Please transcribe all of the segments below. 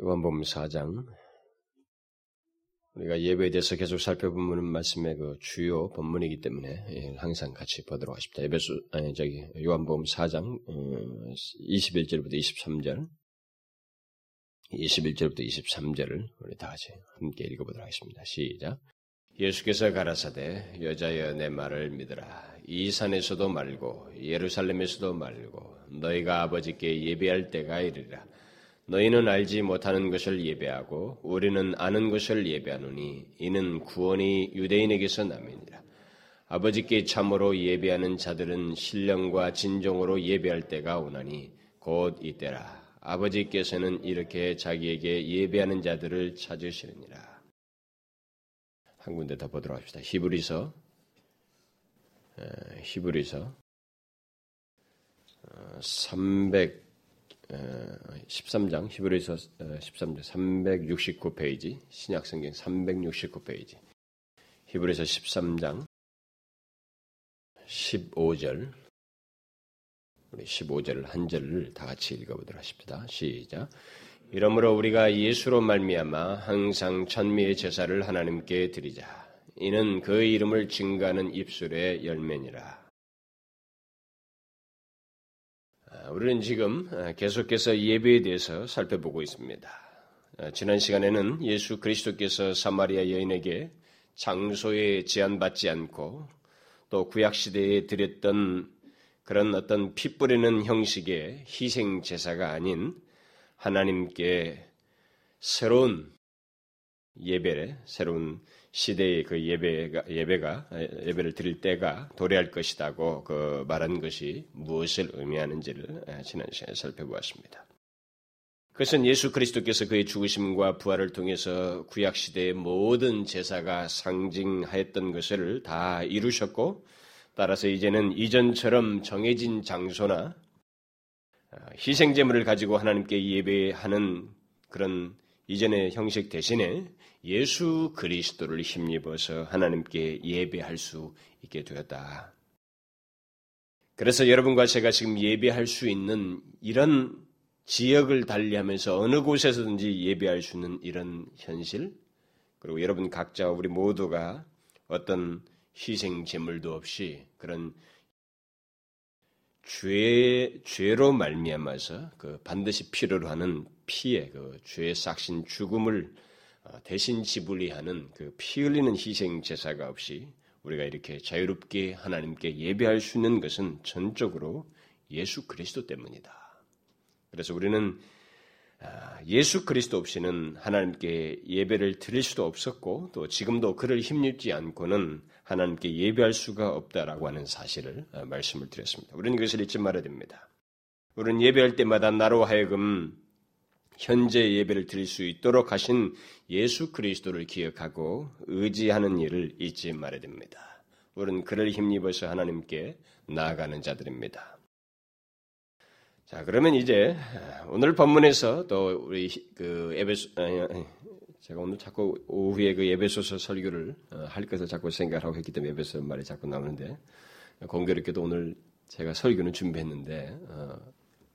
요한복음 4장 우리가 예배에 대해서 계속 살펴보는 말씀의 그 주요 본문이기 때문에 예, 항상 같이 보도록 하십니다. 에베소 아니 저기 요한복음 4장 21절부터 23절 21절부터 23절을 우리 다 같이 함께 읽어보도록 하겠습니다. 시작. 예수께서 가라사대 여자여 내 말을 믿으라. 이 산에서도 말고 예루살렘에서도 말고 너희가 아버지께 예배할 때가 이르리라. 너희는 알지 못하는 것을 예배하고 우리는 아는 것을 예배하노니 이는 구원이 유대인에게서 남이니라. 아버지께 참으로 예배하는 자들은 신령과 진정으로 예배할 때가 오나니 곧 이때라. 아버지께서는 이렇게 자기에게 예배하는 자들을 찾으시느니라. 한 군데 더 보도록 합시다. 히브리서 히브리서 300 13장 히브리서 13장 369페이지 신약 성경 369페이지 히브리서 13장 15절 우리 15절 한 절을 다 같이 읽어보도록 하십니다. 시작. 이러므로 우리가 예수로 말미암아 항상 천미의 제사를 하나님께 드리자. 이는 그 이름을 증가하는 입술의 열매니라. 우리는 지금 계속해서 예배에 대해서 살펴보고 있습니다. 지난 시간에는 예수 그리스도께서 사마리아 여인에게 장소에 제한받지 않고 또 구약 시대에 드렸던 그런 어떤 피 뿌리는 형식의 희생 제사가 아닌 하나님께 새로운 예배를 새로운 시대의 그 예배가 예배가 예배를 드릴 때가 도래할 것이다고 그 말한 것이 무엇을 의미하는지를 지난 시간에 살펴보았습니다. 그것은 예수 그리스도께서 그의 죽으심과 부활을 통해서 구약 시대의 모든 제사가 상징하였던 것을 다 이루셨고 따라서 이제는 이전처럼 정해진 장소나 희생 제물을 가지고 하나님께 예배하는 그런 이전의 형식 대신에 예수 그리스도를 힘입어서 하나님께 예배할 수 있게 되었다. 그래서 여러분과 제가 지금 예배할 수 있는 이런 지역을 달리하면서 어느 곳에서든지 예배할 수 있는 이런 현실, 그리고 여러분 각자 우리 모두가 어떤 희생 제물도 없이 그런 죄 죄로 말미암아서 그 반드시 필요로 하는 피의 그 죄의 싹신 죽음을 어, 대신 지불이하는 그 피 흘리는 희생 제사가 없이 우리가 이렇게 자유롭게 하나님께 예배할 수 있는 것은 전적으로 예수 그리스도 때문이다. 그래서 우리는 아, 예수 그리스도 없이는 하나님께 예배를 드릴 수도 없었고 또 지금도 그를 힘입지 않고는 하나님께 예배할 수가 없다라고 하는 사실을 어, 말씀을 드렸습니다. 우리는 그것을 잊지 말아야 됩니다. 우리는 예배할 때마다 나로 하여금 현재 예배를 드릴 수 있도록 하신 예수 그리스도를 기억하고 의지하는 일을 잊지 말아야 됩니다. 우리는 그를 힘입어서 하나님께 나아가는 자들입니다. 자, 그러면 이제 오늘 본문에서 또 우리 그 에베소 제가 오늘 자꾸 오후에 그 예배소서 설교를 어, 할 것을 자꾸 생각하고 했기 때문에 예배소 말이 자꾸 나오는데 공교롭게도 오늘 제가 설교는 준비했는데 어,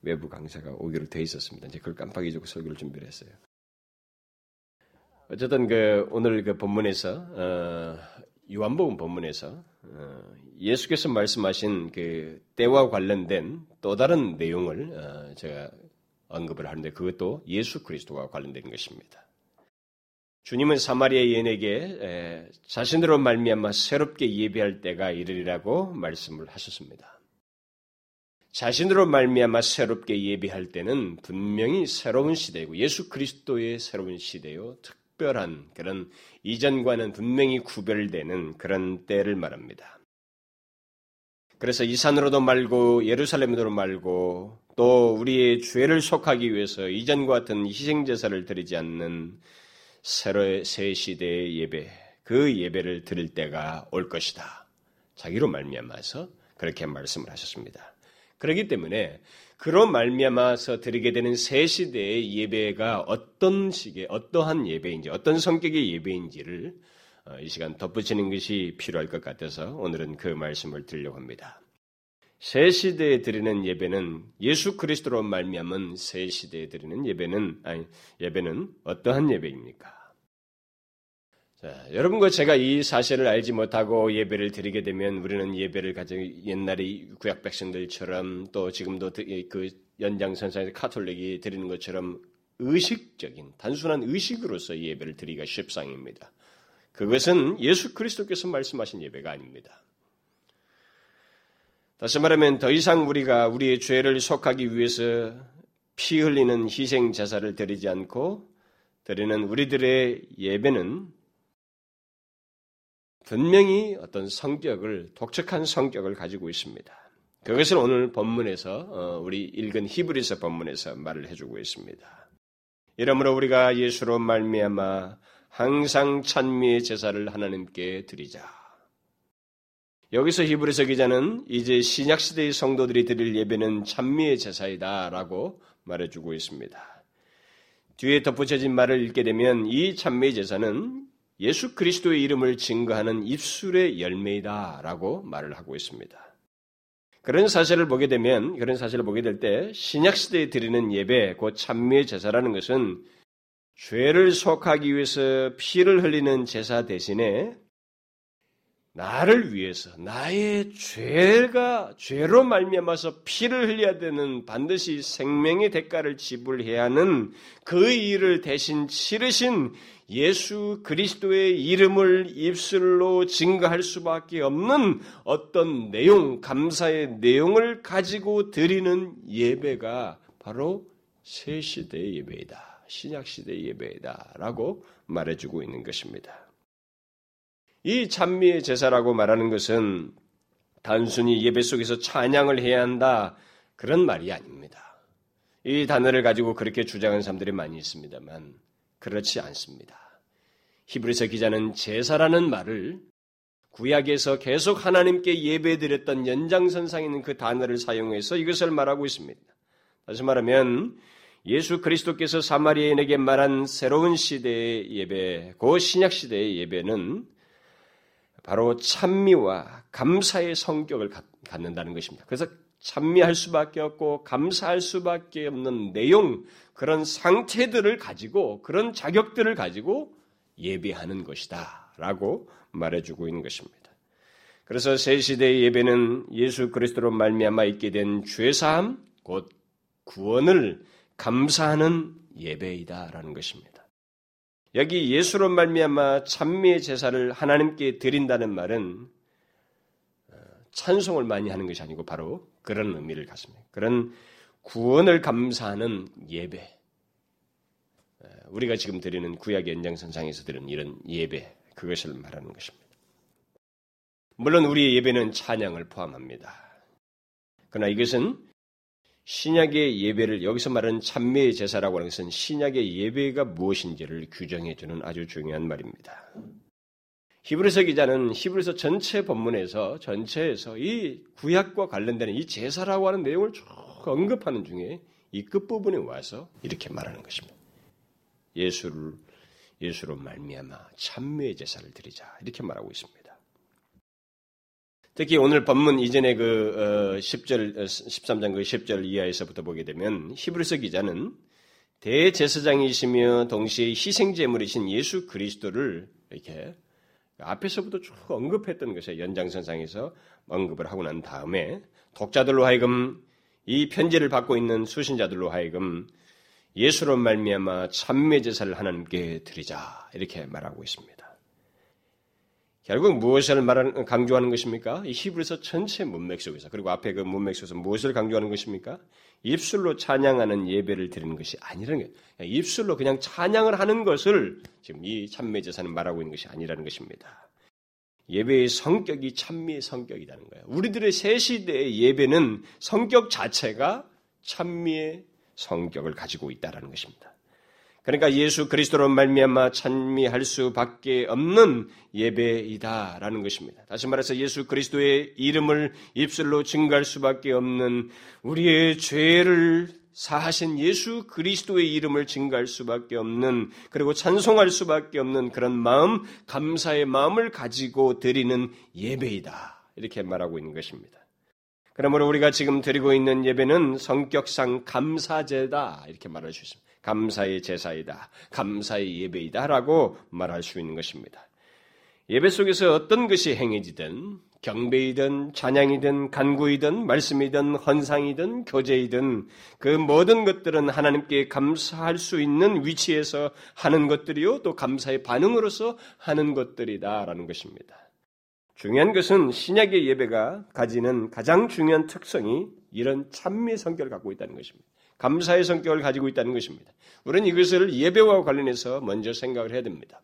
외부 강사가 오기로 돼 있었습니다. 이제 그걸 깜빡 잊고 설교를 준비를 했어요. 어쨌든 그 오늘 그 본문에서 어, 요한복음 본문에서 어, 예수께서 말씀하신 그 때와 관련된 또 다른 내용을 어, 제가 언급을 하는데 그것도 예수 그리스도와 관련된 것입니다. 주님은 사마리아 여인에게 자신으로 말미암아 새롭게 예배할 때가 이르리라고 말씀을 하셨습니다. 자신으로 말미암아 새롭게 예배할 때는 분명히 새로운 시대이고 예수 그리스도의 새로운 시대요 특별한 그런 이전과는 분명히 구별되는 그런 때를 말합니다. 그래서 이 산으로도 말고 예루살렘으로 말고 또 우리의 죄를 속하기 위해서 이전과 같은 희생 제사를 드리지 않는 새로의 새 시대의 예배 그 예배를 드릴 때가 올 것이다. 자기로 말미암아서 그렇게 말씀을 하셨습니다. 그렇기 때문에 그런 말미암아서 드리게 되는 새 시대의 예배가 어떤 식의 어떠한 예배인지 어떤 성격의 예배인지를 어, 이 시간 덧붙이는 것이 필요할 것 같아서 오늘은 그 말씀을 드리려고 합니다. 새 시대에 드리는 예배는 예수 그리스도로 말미암은 새 시대에 드리는 예배는 아니 예배는 어떠한 예배입니까? 자, 여러분과 제가 이 사실을 알지 못하고 예배를 드리게 되면 우리는 예배를 가져 옛날에 구약 백성들처럼 또 지금도 그 연장선상에서 카톨릭이 드리는 것처럼 의식적인 단순한 의식으로서 예배를 드리기가 쉽상입니다. 그것은 예수 그리스도께서 말씀하신 예배가 아닙니다. 다시 말하면 더 이상 우리가 우리의 죄를 속하기 위해서 피 흘리는 희생 제사를 드리지 않고 드리는 우리들의 예배는 분명히 어떤 성격을 독특한 성격을 가지고 있습니다. 그것을 오늘 본문에서 어, 우리 읽은 히브리서 본문에서 말을 해주고 있습니다. 이러므로 우리가 예수로 말미암아 항상 찬미의 제사를 하나님께 드리자. 여기서 히브리서 기자는 이제 신약 시대의 성도들이 드릴 예배는 찬미의 제사이다라고 말해주고 있습니다. 뒤에 덧붙여진 말을 읽게 되면 이 찬미의 제사는 예수 그리스도의 이름을 증거하는 입술의 열매이다라고 말을 하고 있습니다. 그런 사실을 보게 되면 그런 사실을 보게 될 때 신약 시대에 드리는 예배, 곧 찬미의 제사라는 것은 죄를 속하기 위해서 피를 흘리는 제사 대신에 나를 위해서 나의 죄가 죄로 말미암아서 피를 흘려야 되는 반드시 생명의 대가를 지불해야 하는 그 일을 대신 치르신 예수 그리스도의 이름을 입술로 증거할 수밖에 없는 어떤 내용, 감사의 내용을 가지고 드리는 예배가 바로 새 시대의 예배이다. 신약 시대의 예배이다라고 말해주고 있는 것입니다. 이 찬미의 제사라고 말하는 것은 단순히 예배 속에서 찬양을 해야 한다 그런 말이 아닙니다. 이 단어를 가지고 그렇게 주장하는 사람들이 많이 있습니다만 그렇지 않습니다. 히브리서 기자는 제사라는 말을 구약에서 계속 하나님께 예배드렸던 연장선상에 있는 그 단어를 사용해서 이것을 말하고 있습니다. 다시 말하면 예수 그리스도께서 사마리아인에게 말한 새로운 시대의 예배, 고 신약 시대의 예배는 바로 찬미와 감사의 성격을 갖는다는 것입니다. 그래서 찬미할 수밖에 없고 감사할 수밖에 없는 내용, 그런 상태들을 가지고 그런 자격들을 가지고 예배하는 것이다. 라고 말해주고 있는 것입니다. 그래서 새 시대의 예배는 예수 그리스도로 말미암아 있게 된 죄사함, 곧 구원을 감사하는 예배이다라는 것입니다. 여기 예수로 말미암아 찬미의 제사를 하나님께 드린다는 말은 어, 찬송을 많이 하는 것이 아니고 바로 그런 의미를 갖습니다. 그런 구원을 감사하는 예배. 어, 우리가 지금 드리는 구약 연장선상에서 드리는 이런 예배, 그것을 말하는 것입니다. 물론 우리의 예배는 찬양을 포함합니다. 그러나 이것은 신약의 예배를 여기서 말하는 찬미의 제사라고 하는 것은 신약의 예배가 무엇인지를 규정해 주는 아주 중요한 말입니다. 히브리서 기자는 히브리서 전체 본문에서 전체에서 이 구약과 관련되는 이 제사라고 하는 내용을 쭉 언급하는 중에 이 끝부분에 와서 이렇게 말하는 것입니다. 예수를 예수로 말미암아 찬미의 제사를 드리자 이렇게 말하고 있습니다. 특히 오늘 본문 이전에 그 10절, 어, 13장 어, 그 10절 이하에서부터 보게 되면 히브리서 기자는 대제사장이시며 동시에 희생 제물이신 예수 그리스도를 이렇게 앞에서부터 쭉 언급했던 것에 연장선상에서 언급을 하고 난 다음에 독자들로 하여금 이 편지를 받고 있는 수신자들로 하여금 예수로 말미암아 참매 제사를 하나님께 드리자 이렇게 말하고 있습니다. 결국 무엇을 말하는, 강조하는 것입니까? 이 히브리서 전체 문맥 속에서 그리고 앞에 그 문맥 속에서 무엇을 강조하는 것입니까? 입술로 찬양하는 예배를 드리는 것이 아니라는 거예요. 입술로 그냥 찬양을 하는 것을 지금 이 참매 제사는 말하고 있는 것이 아니라는 것입니다. 예배의 성격이 찬미의 성격이라는 거예요. 우리들의 새 시대의 예배는 성격 자체가 찬미의 성격을 가지고 있다는 것입니다. 그러니까 예수 그리스도로 말미암아 찬미할 수밖에 없는 예배이다라는 것입니다. 다시 말해서 예수 그리스도의 이름을 입술로 증가할 수밖에 없는 우리의 죄를 사하신 예수 그리스도의 이름을 증가할 수밖에 없는 그리고 찬송할 수밖에 없는 그런 마음, 감사의 마음을 가지고 드리는 예배이다. 이렇게 말하고 있는 것입니다. 그러므로 우리가 지금 드리고 있는 예배는 성격상 감사제다 이렇게 말할 수 있습니다. 감사의 제사이다. 감사의 예배이다 라고 말할 수 있는 것입니다. 예배 속에서 어떤 것이 행해지든 경배이든 찬양이든 간구이든 말씀이든 헌상이든 교제이든 그 모든 것들은 하나님께 감사할 수 있는 위치에서 하는 것들이요 또 감사의 반응으로서 하는 것들이다라는 것입니다. 중요한 것은 신약의 예배가 가지는 가장 중요한 특성이 이런 찬미의 성격을 갖고 있다는 것입니다. 감사의 성격을 가지고 있다는 것입니다. 우리는 이것을 예배와 관련해서 먼저 생각을 해야 됩니다.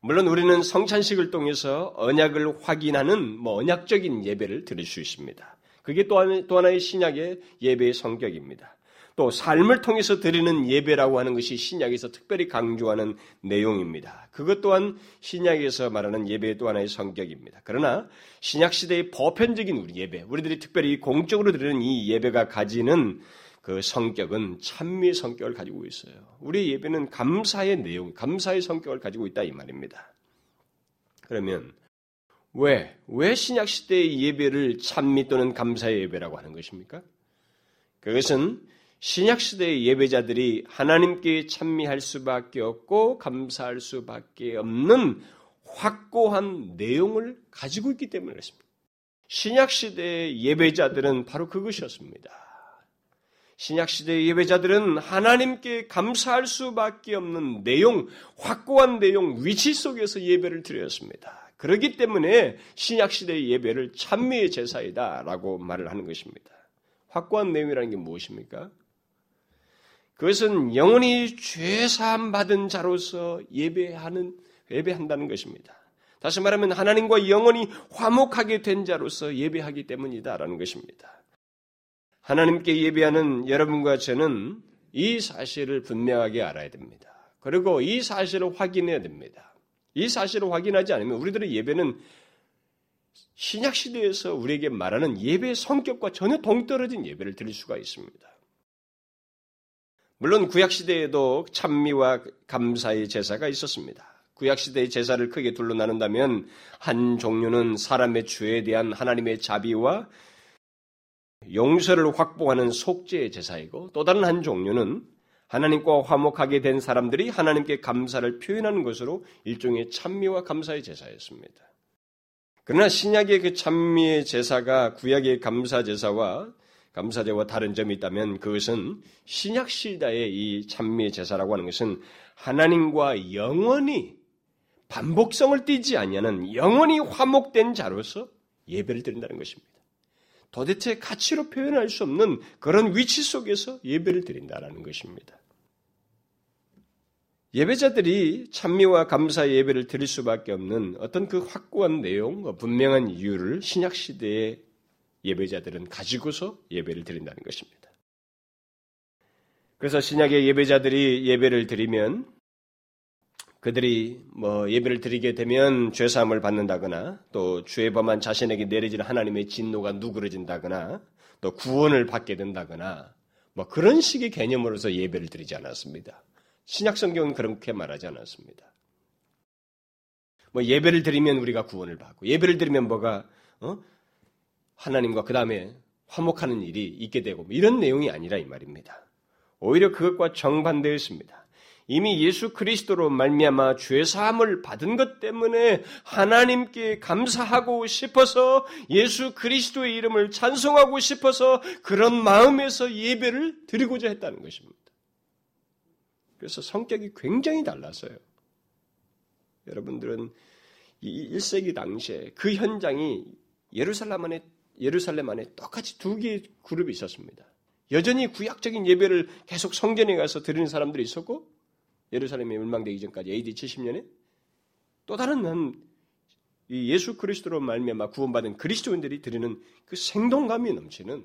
물론 우리는 성찬식을 통해서 언약을 확인하는 뭐 언약적인 예배를 드릴 수 있습니다. 그게 또, 하나의 신약의 예배의 성격입니다. 또 삶을 통해서 드리는 예배라고 하는 것이 신약에서 특별히 강조하는 내용입니다. 그것 또한 신약에서 말하는 예배의 또 하나의 성격입니다. 그러나 신약 시대의 보편적인 우리 예배, 우리들이 특별히 공적으로 드리는 이 예배가 가지는 그 성격은 찬미의 성격을 가지고 있어요. 우리 예배는 감사의 내용, 감사의 성격을 가지고 있다 이 말입니다. 그러면 왜, 왜 신약 시대의 예배를 찬미 또는 감사의 예배라고 하는 것입니까? 그것은 신약 시대의 예배자들이 하나님께 찬미할 수밖에 없고 감사할 수밖에 없는 확고한 내용을 가지고 있기 때문에 그렇습니다. 신약 시대의 예배자들은 바로 그것이었습니다. 신약 시대의 예배자들은 하나님께 감사할 수밖에 없는 내용, 확고한 내용, 위치 속에서 예배를 드렸습니다. 그렇기 때문에 신약 시대의 예배를 찬미의 제사이다라고 말을 하는 것입니다. 확고한 내용이라는 게 무엇입니까? 그것은 영원히 죄 사함 받은 자로서 예배하는 예배한다는 것입니다. 다시 말하면 하나님과 영원히 화목하게 된 자로서 예배하기 때문이다라는 것입니다. 하나님께 예배하는 여러분과 저는 이 사실을 분명하게 알아야 됩니다. 그리고 이 사실을 확인해야 됩니다. 이 사실을 확인하지 않으면 우리들의 예배는 신약 시대에서 우리에게 말하는 예배의 성격과 전혀 동떨어진 예배를 드릴 수가 있습니다. 물론 구약 시대에도 찬미와 감사의 제사가 있었습니다. 구약 시대의 제사를 크게 둘로 나눈다면 한 종류는 사람의 죄에 대한 하나님의 자비와 용서를 확보하는 속죄의 제사이고 또 다른 한 종류는 하나님과 화목하게 된 사람들이 하나님께 감사를 표현하는 것으로 일종의 찬미와 감사의 제사였습니다. 그러나 신약의 그 찬미의 제사가 구약의 감사 제사와 감사제와 다른 점이 있다면 그것은 신약 시대의 이 찬미의 제사라고 하는 것은 하나님과 영원히 반복성을 띠지 아니하는 영원히 화목된 자로서 예배를 드린다는 것입니다. 도대체 가치로 표현할 수 없는 그런 위치 속에서 예배를 드린다라는 것입니다. 예배자들이 찬미와 감사 예배를 드릴 수밖에 없는 어떤 그 확고한 내용, 분명한 이유를 신약 시대의 예배자들은 가지고서 예배를 드린다는 것입니다. 그래서 신약의 예배자들이 예배를 드리면 그들이 뭐 예배를 드리게 되면 죄 사함을 받는다거나 또 죄 범한 자신에게 내려지는 하나님의 진노가 누그러진다거나 또 구원을 받게 된다거나 뭐 그런 식의 개념으로서 예배를 드리지 않았습니다. 신약 성경은 그렇게 말하지 않았습니다. 뭐 예배를 드리면 우리가 구원을 받고 예배를 드리면 뭐가 어? 하나님과 그 다음에 화목하는 일이 있게 되고 뭐 이런 내용이 아니라 이 말입니다. 오히려 그것과 정반대였습니다. 이미 예수 그리스도로 말미암아 죄 사함을 받은 것 때문에 하나님께 감사하고 싶어서 예수 그리스도의 이름을 찬송하고 싶어서 그런 마음에서 예배를 드리고자 했다는 것입니다. 그래서 성격이 굉장히 달랐어요. 여러분들은 이 1세기 당시에 그 현장이 예루살렘 안에 예루살렘 안에 똑같이 두 개의 그룹이 있었습니다. 여전히 구약적인 예배를 계속 성전에 가서 드리는 사람들이 있었고 예루살렘이 멸망되기 전까지 AD 70년에 또 다른 한 예수 그리스도로 말미암아 구원받은 그리스도인들이 드리는 그 생동감이 넘치는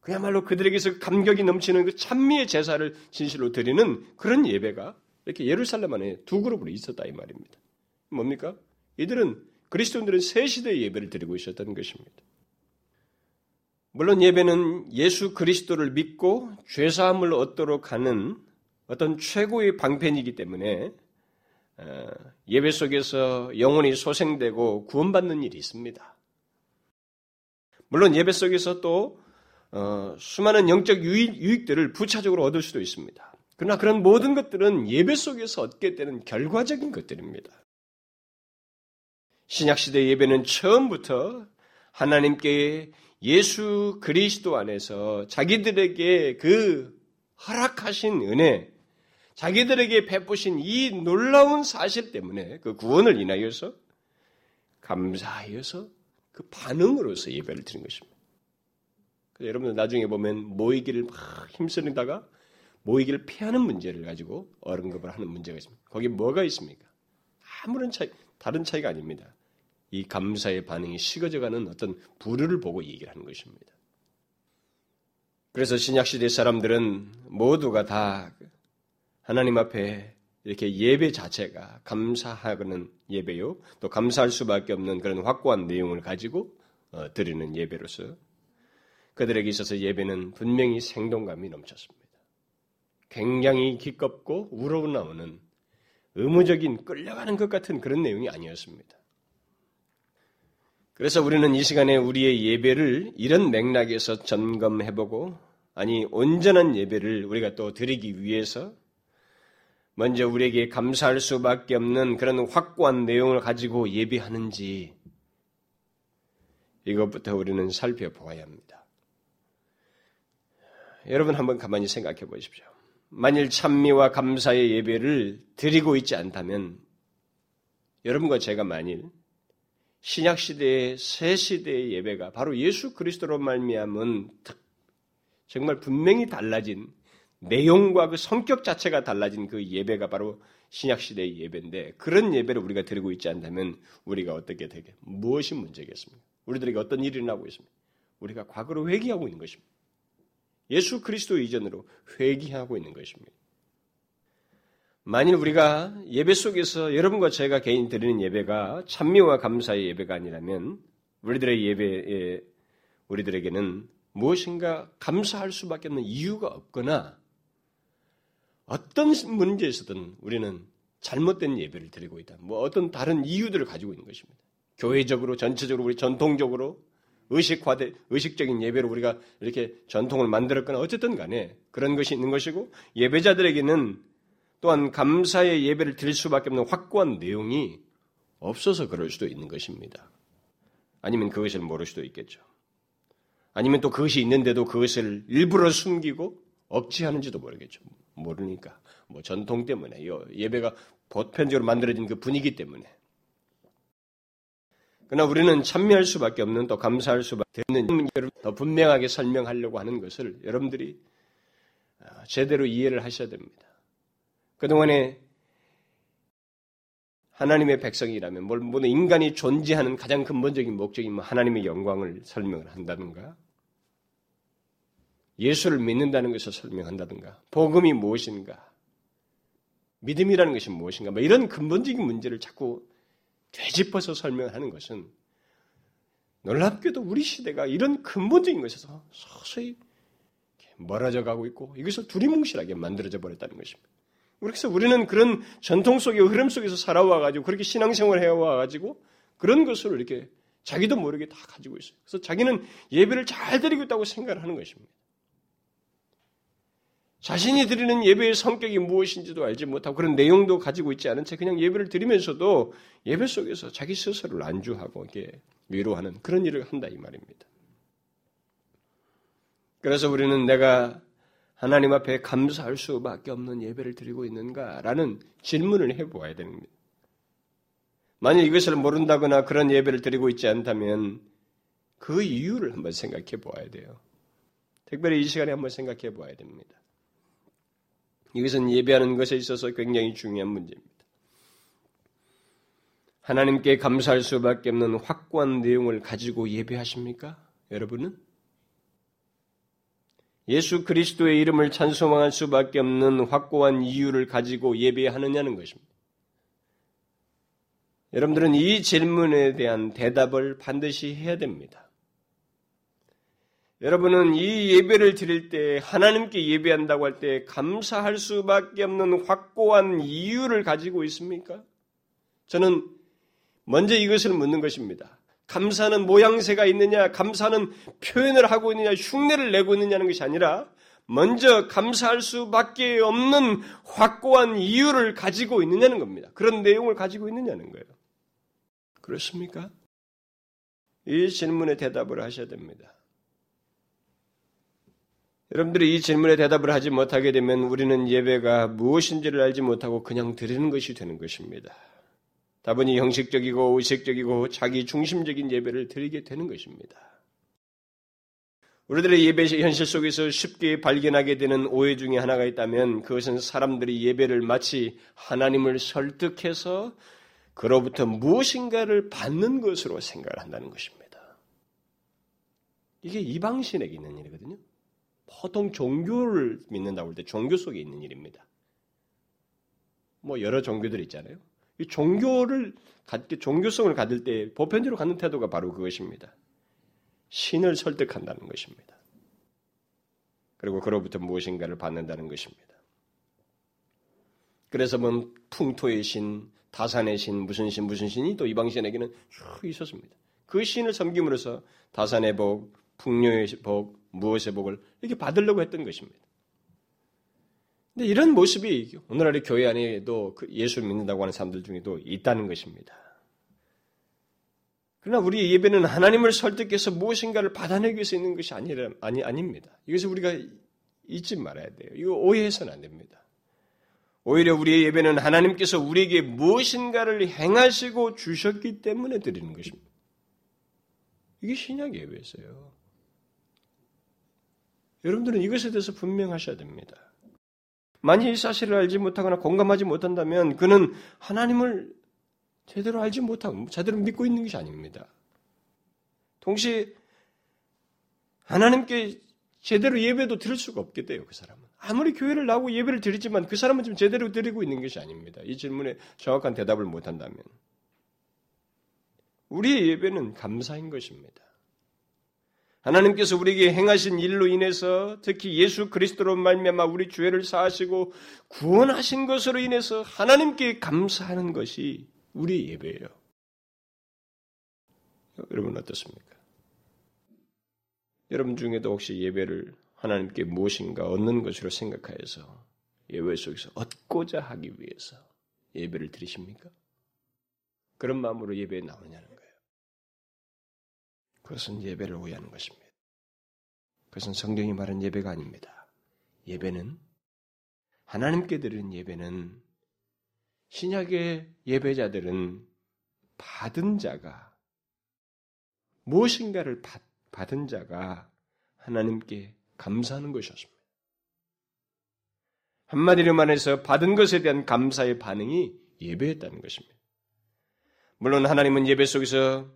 그야말로 그들에게서 감격이 넘치는 그 찬미의 제사를 진실로 드리는 그런 예배가 이렇게 예루살렘 안에 두 그룹으로 있었다 이 말입니다. 뭡니까? 이들은 그리스도인들은 새 시대의 예배를 드리고 있었다는 것입니다. 물론 예배는 예수 그리스도를 믿고 죄 사함을 얻도록 하는 어떤 최고의 방편이기 때문에 어, 예배 속에서 영혼이 소생되고 구원받는 일이 있습니다. 물론 예배 속에서 또 어, 수많은 영적 유익, 들을 부차적으로 얻을 수도 있습니다. 그러나 그런 모든 것들은 예배 속에서 얻게 되는 결과적인 것들입니다. 신약시대 예배는 처음부터 하나님께 예수 그리스도 안에서 자기들에게 그 허락하신 은혜, 자기들에게 베푸신 이 놀라운 사실 때문에 그 구원을 인하여서 감사하여서 그 반응으로서 예배를 드린 것입니다. 여러분들 나중에 보면 모이기를 막 힘쓰다가 모이기를 피하는 문제를 가지고 어른급을 하는 문제가 있습니다. 거기 뭐가 있습니까? 아무런 차이, 다른 차이가 아닙니다. 이 감사의 반응이 식어져가는 어떤 부류를 보고 얘기를 하는 것입니다. 그래서 신약시대 사람들은 모두가 다 하나님 앞에 이렇게 예배 자체가 감사하는 예배요, 또 감사할 수밖에 없는 그런 확고한 내용을 가지고 어, 드리는 예배로서 그들에게 있어서 예배는 분명히 생동감이 넘쳤습니다. 굉장히 기껍고 우러나오는 의무적인 끌려가는 것 같은 그런 내용이 아니었습니다. 그래서 우리는 이 시간에 우리의 예배를 이런 맥락에서 점검해보고, 아니, 온전한 예배를 우리가 또 드리기 위해서 먼저 우리에게 감사할 수밖에 없는 그런 확고한 내용을 가지고 예배하는지 이것부터 우리는 살펴보아야 합니다. 여러분 한번 가만히 생각해 보십시오. 만일 찬미와 감사의 예배를 드리고 있지 않다면 여러분과 제가 만일 신약 시대의 새 시대의 예배가 바로 예수 그리스도로 말미암은 정말 분명히 달라진 내용과 그 성격 자체가 달라진 그 예배가 바로 신약 시대의 예배인데 그런 예배를 우리가 드리고 있지 않다면 우리가 어떻게 되게 무엇이 문제겠습니까? 우리들에게 어떤 일이 일어나고 있습니까? 우리가 과거로 회귀하고 있는 것입니다. 예수 그리스도 이전으로 회귀하고 있는 것입니다. 만일 우리가 예배 속에서 여러분과 제가 개인 드리는 예배가 찬미와 감사의 예배가 아니라면 우리들의 예배에 우리들에게는 무엇인가 감사할 수밖에 없는 이유가 없거나 어떤 문제에서든 우리는 잘못된 예배를 드리고 있다. 뭐 어떤 다른 이유들을 가지고 있는 것입니다. 교회적으로 전체적으로 우리 전통적으로 의식화돼 의식적인 예배로 우리가 이렇게 전통을 만들었거나 어쨌든 간에 그런 것이 있는 것이고 예배자들에게는 또한 감사의 예배를 드릴 수밖에 없는 확고한 내용이 없어서 그럴 수도 있는 것입니다. 아니면 그것을 모를 수도 있겠죠. 아니면 또 그것이 있는데도 그것을 일부러 숨기고 억지하는지도 모르겠죠. 모르니까. 뭐 전통 때문에, 예배가 보편적으로 만들어진 그 분위기 때문에. 그러나 우리는 참여할 수밖에 없는 또 감사할 수밖에 없는 더 분명하게 설명하려고 하는 것을 여러분들이 아, 제대로 이해를 하셔야 됩니다. 그동안에 하나님의 백성이라면 모든 인간이 존재하는 가장 근본적인 목적이 뭐 하나님의 영광을 설명을 한다든가 예수를 믿는다는 것을 설명한다든가 복음이 무엇인가 믿음이라는 것이 무엇인가 뭐 이런 근본적인 문제를 자꾸 되짚어서 설명하는 것은 놀랍게도 우리 시대가 이런 근본적인 것에서 서서히 멀어져 가고 있고 이것을 두리뭉실하게 만들어져 버렸다는 것입니다. 그래서 우리는 그런 전통 속의 흐름 속에서 살아와 가지고 그렇게 신앙생활을 해와 가지고 그런 것을 이렇게 자기도 모르게 다 가지고 있어요. 그래서 자기는 예배를 잘 드리고 있다고 생각을 하는 것입니다. 자신이 드리는 예배의 성격이 무엇인지도 알지 못하고 그런 내용도 가지고 있지 않은 채 그냥 예배를 드리면서도 예배 속에서 자기 스스로를 안주하고 이렇게 위로하는 그런 일을 한다 이 말입니다. 그래서 우리는 내가 하나님 앞에 감사할 수밖에 없는 예배를 드리고 있는가라는 질문을 해보아야 됩니다. 만약 이것을 모른다거나 그런 예배를 드리고 있지 않다면 그 이유를 한번 생각해 보아야 돼요. 특별히 이 시간에 한번 생각해 보아야 됩니다. 이것은 예배하는 것에 있어서 굉장히 중요한 문제입니다. 하나님께 감사할 수밖에 없는 확고한 내용을 가지고 예배하십니까? 여러분은? 예수 그리스도의 이름을 찬송할 수밖에 없는 확고한 이유를 가지고 예배하느냐는 것입니다. 여러분들은 이 질문에 대한 대답을 반드시 해야 됩니다. 여러분은 이 예배를 드릴 때 하나님께 예배한다고 할 때 감사할 수밖에 없는 확고한 이유를 가지고 있습니까? 저는 먼저 이것을 묻는 것입니다. 감사하는 모양새가 있느냐, 감사하는 표현을 하고 있느냐, 흉내를 내고 있느냐는 것이 아니라 먼저 감사할 수밖에 없는 확고한 이유를 가지고 있느냐는 겁니다. 그런 내용을 가지고 있느냐는 거예요. 그렇습니까? 이 질문에 대답을 하셔야 됩니다. 여러분들이 이 질문에 대답을 하지 못하게 되면 우리는 예배가 무엇인지를 알지 못하고 그냥 드리는 것이 되는 것입니다. 다분히 형식적이고 의식적이고 자기 중심적인 예배를 드리게 되는 것입니다. 우리들의 예배 현실 속에서 쉽게 발견하게 되는 오해 중에 하나가 있다면 그것은 사람들이 예배를 마치 하나님을 설득해서 그로부터 무엇인가를 받는 것으로 생각을 한다는 것입니다. 이게 이방신에게 있는 일이거든요. 보통 종교를 믿는다고 할 때 종교 속에 있는 일입니다. 뭐 여러 종교들 있잖아요. 이 종교를 갖게 종교성을 가질 때 보편적으로 갖는 태도가 바로 그것입니다. 신을 설득한다는 것입니다. 그리고 그로부터 무엇인가를 받는다는 것입니다. 그래서 뭐 풍토의 신, 다산의 신, 무슨 신, 무슨 신이 또 이방신에게는 쭉 있었습니다. 그 신을 섬김으로써 다산의 복, 풍요의 복, 무엇의 복을 이렇게 받으려고 했던 것입니다. 근데 이런 모습이 오늘날의 교회 안에도 그 예수를 믿는다고 하는 사람들 중에도 있다는 것입니다. 그러나 우리 예배는 하나님을 설득해서 무엇인가를 받아내기 위해서 있는 것이 아니라, 아니, 아닙니다. 이것을 우리가 잊지 말아야 돼요. 이거 오해해서는 안 됩니다. 오히려 우리의 예배는 하나님께서 우리에게 무엇인가를 행하시고 주셨기 때문에 드리는 것입니다. 이게 신약 예배였어요. 여러분들은 이것에 대해서 분명하셔야 됩니다. 만약 이 사실을 알지 못하거나 공감하지 못한다면 그는 하나님을 제대로 알지 못하고 제대로 믿고 있는 것이 아닙니다. 동시에 하나님께 제대로 예배도 드릴 수가 없게 돼요, 그 사람은. 아무리 교회를 나오고 예배를 드리지만 그 사람은 지금 제대로 드리고 있는 것이 아닙니다. 이 질문에 정확한 대답을 못한다면. 우리의 예배는 감사인 것입니다. 하나님께서 우리에게 행하신 일로 인해서 특히 예수 그리스도로 말미암아 우리 죄를 사하시고 구원하신 것으로 인해서 하나님께 감사하는 것이 우리 예배예요. 여러분 어떻습니까? 여러분 중에도 혹시 예배를 하나님께 무엇인가 얻는 것으로 생각하여서 예배 속에서 얻고자 하기 위해서 예배를 드리십니까? 그런 마음으로 예배에 나오느냐는 거예요. 그것은 예배를 오해하는 것입니다. 그것은 성경이 말한 예배가 아닙니다. 예배는 하나님께 드리는 예배는 신약의 예배자들은 받은 자가 무엇인가를 받, 받은 자가 하나님께 감사하는 것이었습니다. 한마디로 말해서 받은 것에 대한 감사의 반응이 예배였다는 것입니다. 물론 하나님은 예배 속에서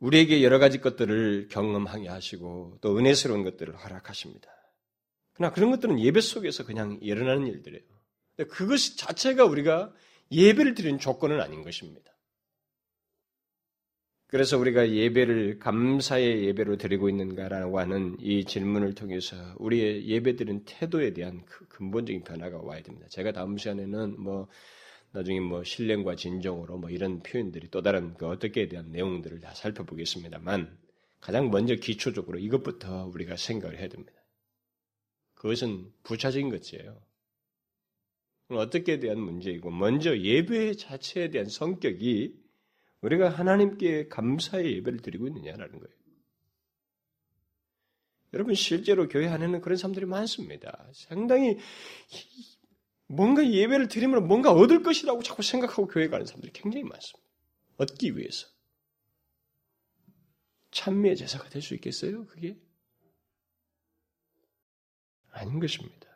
우리에게 여러 가지 것들을 경험하게 하시고 또 은혜스러운 것들을 허락하십니다. 그러나 그런 것들은 예배 속에서 그냥 일어나는 일들이에요. 그것 자체가 우리가 예배를 드리는 조건은 아닌 것입니다. 그래서 우리가 예배를 감사의 예배로 드리고 있는가라고 하는 이 질문을 통해서 우리의 예배 드리는 태도에 대한 그 근본적인 변화가 와야 됩니다. 제가 다음 시간에는 뭐 나중에 뭐 신령과 진정으로 뭐 이런 표현들이 또 다른 그 어떻게에 대한 내용들을 다 살펴보겠습니다만 가장 먼저 기초적으로 이것부터 우리가 생각을 해야 됩니다. 그것은 부차적인 것이에요. 어떻게에 대한 문제이고 먼저 예배 자체에 대한 성격이 우리가 하나님께 감사의 예배를 드리고 있느냐라는 거예요. 여러분 실제로 교회 안에는 그런 사람들이 많습니다. 상당히 뭔가 예배를 드리면 뭔가 얻을 것이라고 자꾸 생각하고 교회 가는 사람들이 굉장히 많습니다. 얻기 위해서. 찬미의 제사가 될 수 있겠어요? 그게? 아닌 것입니다.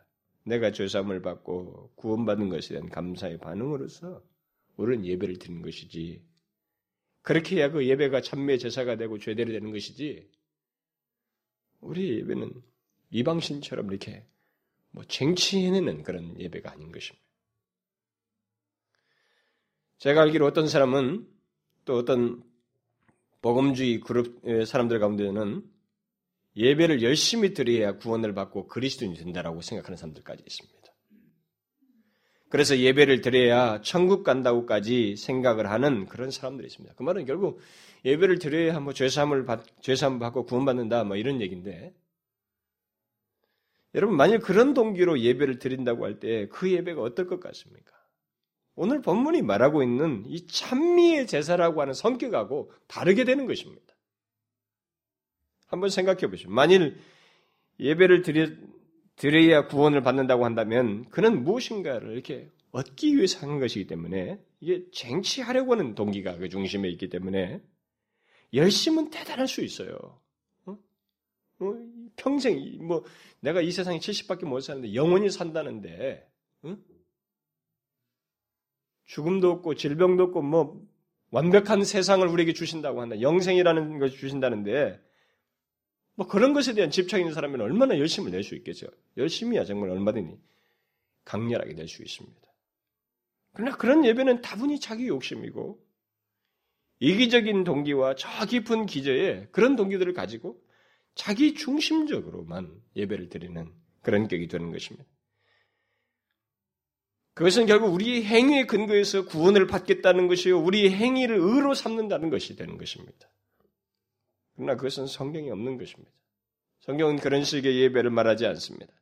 내가 죄사함을 받고 구원받은 것에 대한 감사의 반응으로서 우리는 예배를 드리는 것이지 그렇게 해야 그 예배가 참매 제사가 되고 죄대로 되는 것이지. 우리 예배는 이방신처럼 이렇게 뭐 쟁취해내는 그런 예배가 아닌 것입니다. 제가 알기로 어떤 사람은 또 어떤 복음주의 그룹 사람들 가운데는 예배를 열심히 드려야 구원을 받고 그리스도인이 된다라고 생각하는 사람들까지 있습니다. 그래서 예배를 드려야 천국 간다고까지 생각을 하는 그런 사람들이 있습니다. 그 말은 결국 예배를 드려야 뭐 죄사함을 받, 죄사함 받고 구원받는다 뭐 이런 얘기인데 여러분 만일 그런 동기로 예배를 드린다고 할 때 그 예배가 어떨 것 같습니까? 오늘 본문이 말하고 있는 이 찬미의 제사라고 하는 성격하고 다르게 되는 것입니다. 한번 생각해 보시죠. 만일 예배를 드려, 드려야 구원을 받는다고 한다면 그는 무엇인가를 이렇게 얻기 위해서 하는 것이기 때문에 이게 쟁취하려고 하는 동기가 그 중심에 있기 때문에 열심은 대단할 수 있어요. 어? 어? 평생 뭐 내가 이 세상에 70밖에 못 사는데 영원히 산다는데 어? 죽음도 없고 질병도 없고 뭐 완벽한 세상을 우리에게 주신다고 한다. 영생이라는 것을 주신다는데 뭐 그런 것에 대한 집착 있는 사람은 얼마나 열심을 낼 수 있겠죠. 열심히야 정말 얼마든지 강렬하게 낼 수 있습니다. 그러나 그런 예배는 다분히 자기 욕심이고 이기적인 동기와 저 깊은 기저에 그런 동기들을 가지고 자기 중심적으로만 예배를 드리는 그런 격이 되는 것입니다. 그것은 결국 우리 행위의 근거에서 구원을 받겠다는 것이요. 우리 행위를 의로 삼는다는 것이 되는 것입니다. 그러나 그것은 성경이 없는 것입니다. 성경은 그런 식의 예배를 말하지 않습니다.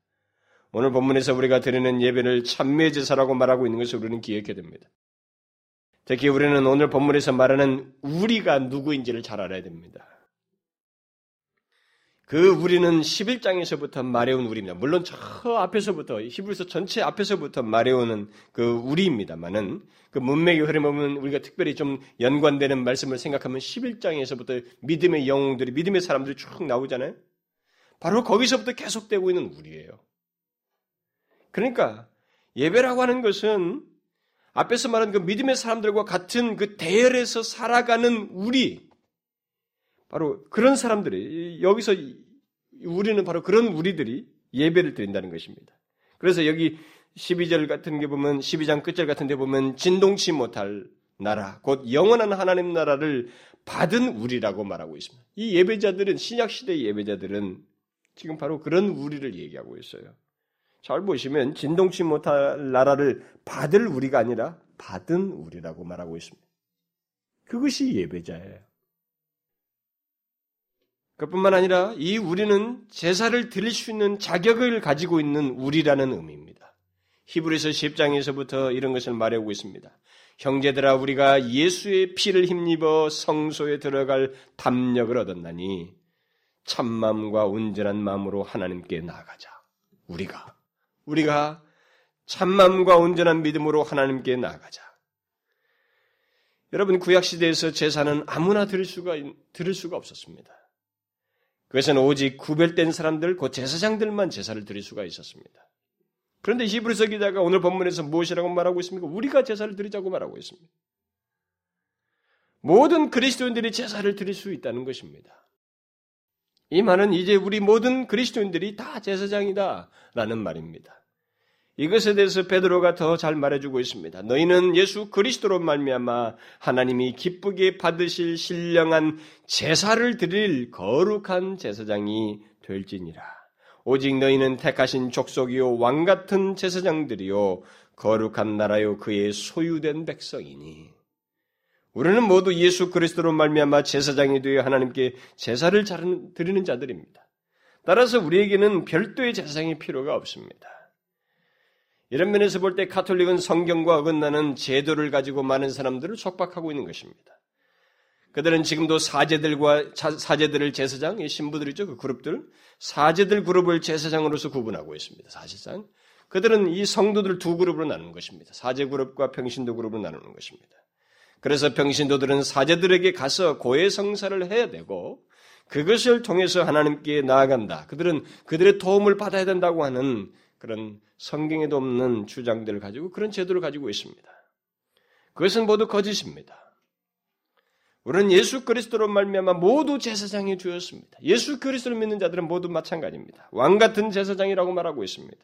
오늘 본문에서 우리가 드리는 예배를 참매 제사라고 말하고 있는 것을 우리는 기억해야 됩니다. 특히 우리는 오늘 본문에서 말하는 우리가 누구인지를 잘 알아야 됩니다. 그 우리는 11장에서부터 말해온 우리입니다. 물론 저 앞에서부터 히브리서 전체 앞에서부터 말해오는 그 우리입니다만은 그 문맥의 흐름 보면 우리가 특별히 좀 연관되는 말씀을 생각하면 11장에서부터 믿음의 영웅들이 믿음의 사람들이 쭉 나오잖아요. 바로 거기서부터 계속되고 있는 우리예요. 그러니까 예배라고 하는 것은 앞에서 말한 그 믿음의 사람들과 같은 그 대열에서 살아가는 우리 바로 그런 사람들이 여기서 우리는 바로 그런 우리들이 예배를 드린다는 것입니다. 그래서 여기 12절 같은 게 보면 12장 끝절 같은 데 보면 진동치 못할 나라 곧 영원한 하나님 나라를 받은 우리라고 말하고 있습니다. 이 예배자들은 신약 시대의 예배자들은 지금 바로 그런 우리를 얘기하고 있어요. 잘 보시면 진동치 못할 나라를 받을 우리가 아니라 받은 우리라고 말하고 있습니다. 그것이 예배자예요. 그뿐만 아니라 이 우리는 제사를 드릴 수 있는 자격을 가지고 있는 우리라는 의미입니다. 히브리서 10장에서부터 이런 것을 말하고 있습니다. 형제들아 우리가 예수의 피를 힘입어 성소에 들어갈 담력을 얻었나니 참마음과 온전한 마음으로 하나님께 나아가자. 우리가 우리가 참마음과 온전한 믿음으로 하나님께 나아가자. 여러분 구약 시대에서 제사는 아무나 들을 수가 들을 수가 없었습니다. 그것은 오직 구별된 사람들, 그 제사장들만 제사를 드릴 수가 있었습니다. 그런데 히브리서 기자가 오늘 본문에서 무엇이라고 말하고 있습니까? 우리가 제사를 드리자고 말하고 있습니다. 모든 그리스도인들이 제사를 드릴 수 있다는 것입니다. 이 말은 이제 우리 모든 그리스도인들이 다 제사장이다라는 말입니다. 이것에 대해서 베드로가 더 잘 말해주고 있습니다. 너희는 예수 그리스도로 말미암아 하나님이 기쁘게 받으실 신령한 제사를 드릴 거룩한 제사장이 될지니라. 오직 너희는 택하신 족속이요 왕 같은 제사장들이요 거룩한 나라요 그의 소유된 백성이니. 우리는 모두 예수 그리스도로 말미암아 제사장이 되어 하나님께 제사를 드리는 자들입니다. 따라서 우리에게는 별도의 제사장이 필요가 없습니다. 이런 면에서 볼 때 카톨릭은 성경과 어긋나는 제도를 가지고 많은 사람들을 속박하고 있는 것입니다. 그들은 지금도 사제들과 사제들을 제사장, 신부들이죠. 그 그룹들. 사제들 그룹을 제사장으로서 구분하고 있습니다. 사실상. 그들은 이 성도들 두 그룹으로 나누는 것입니다. 사제 그룹과 평신도 그룹으로 나누는 것입니다. 그래서 평신도들은 사제들에게 가서 고해 성사를 해야 되고 그것을 통해서 하나님께 나아간다. 그들은 그들의 도움을 받아야 된다고 하는 그런 성경에도 없는 주장들을 가지고 그런 제도를 가지고 있습니다. 그것은 모두 거짓입니다. 우리는 예수 그리스도로 말미암아 모두 제사장이 되었습니다. 예수 그리스도를 믿는 자들은 모두 마찬가지입니다. 왕 같은 제사장이라고 말하고 있습니다.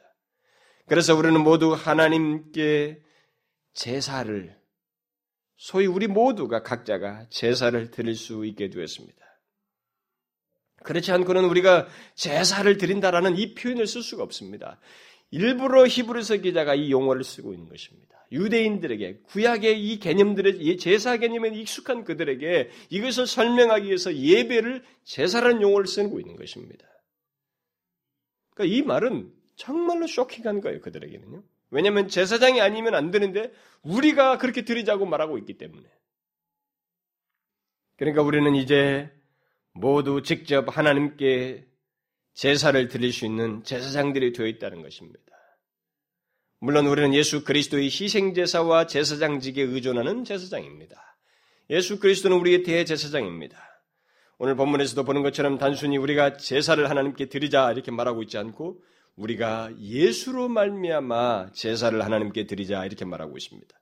그래서 우리는 모두 하나님께 제사를 소위 우리 모두가 각자가 제사를 드릴 수 있게 되었습니다. 그렇지 않고는 우리가 제사를 드린다라는 이 표현을 쓸 수가 없습니다. 일부러 히브리서 기자가 이 용어를 쓰고 있는 것입니다. 유대인들에게 구약의 이 개념들의 제사 개념에 익숙한 그들에게 이것을 설명하기 위해서 예배를 제사라는 용어를 쓰고 있는 것입니다. 그러니까 이 말은 정말로 쇼킹한 거예요 그들에게는요. 왜냐하면 제사장이 아니면 안 되는데 우리가 그렇게 드리자고 말하고 있기 때문에. 그러니까 우리는 이제 모두 직접 하나님께 제사를 드릴 수 있는 제사장들이 되어 있다는 것입니다. 물론 우리는 예수 그리스도의 희생제사와 제사장직에 의존하는 제사장입니다. 예수 그리스도는 우리의 대제사장입니다. 오늘 본문에서도 보는 것처럼 단순히 우리가 제사를 하나님께 드리자 이렇게 말하고 있지 않고 우리가 예수로 말미암아 제사를 하나님께 드리자 이렇게 말하고 있습니다.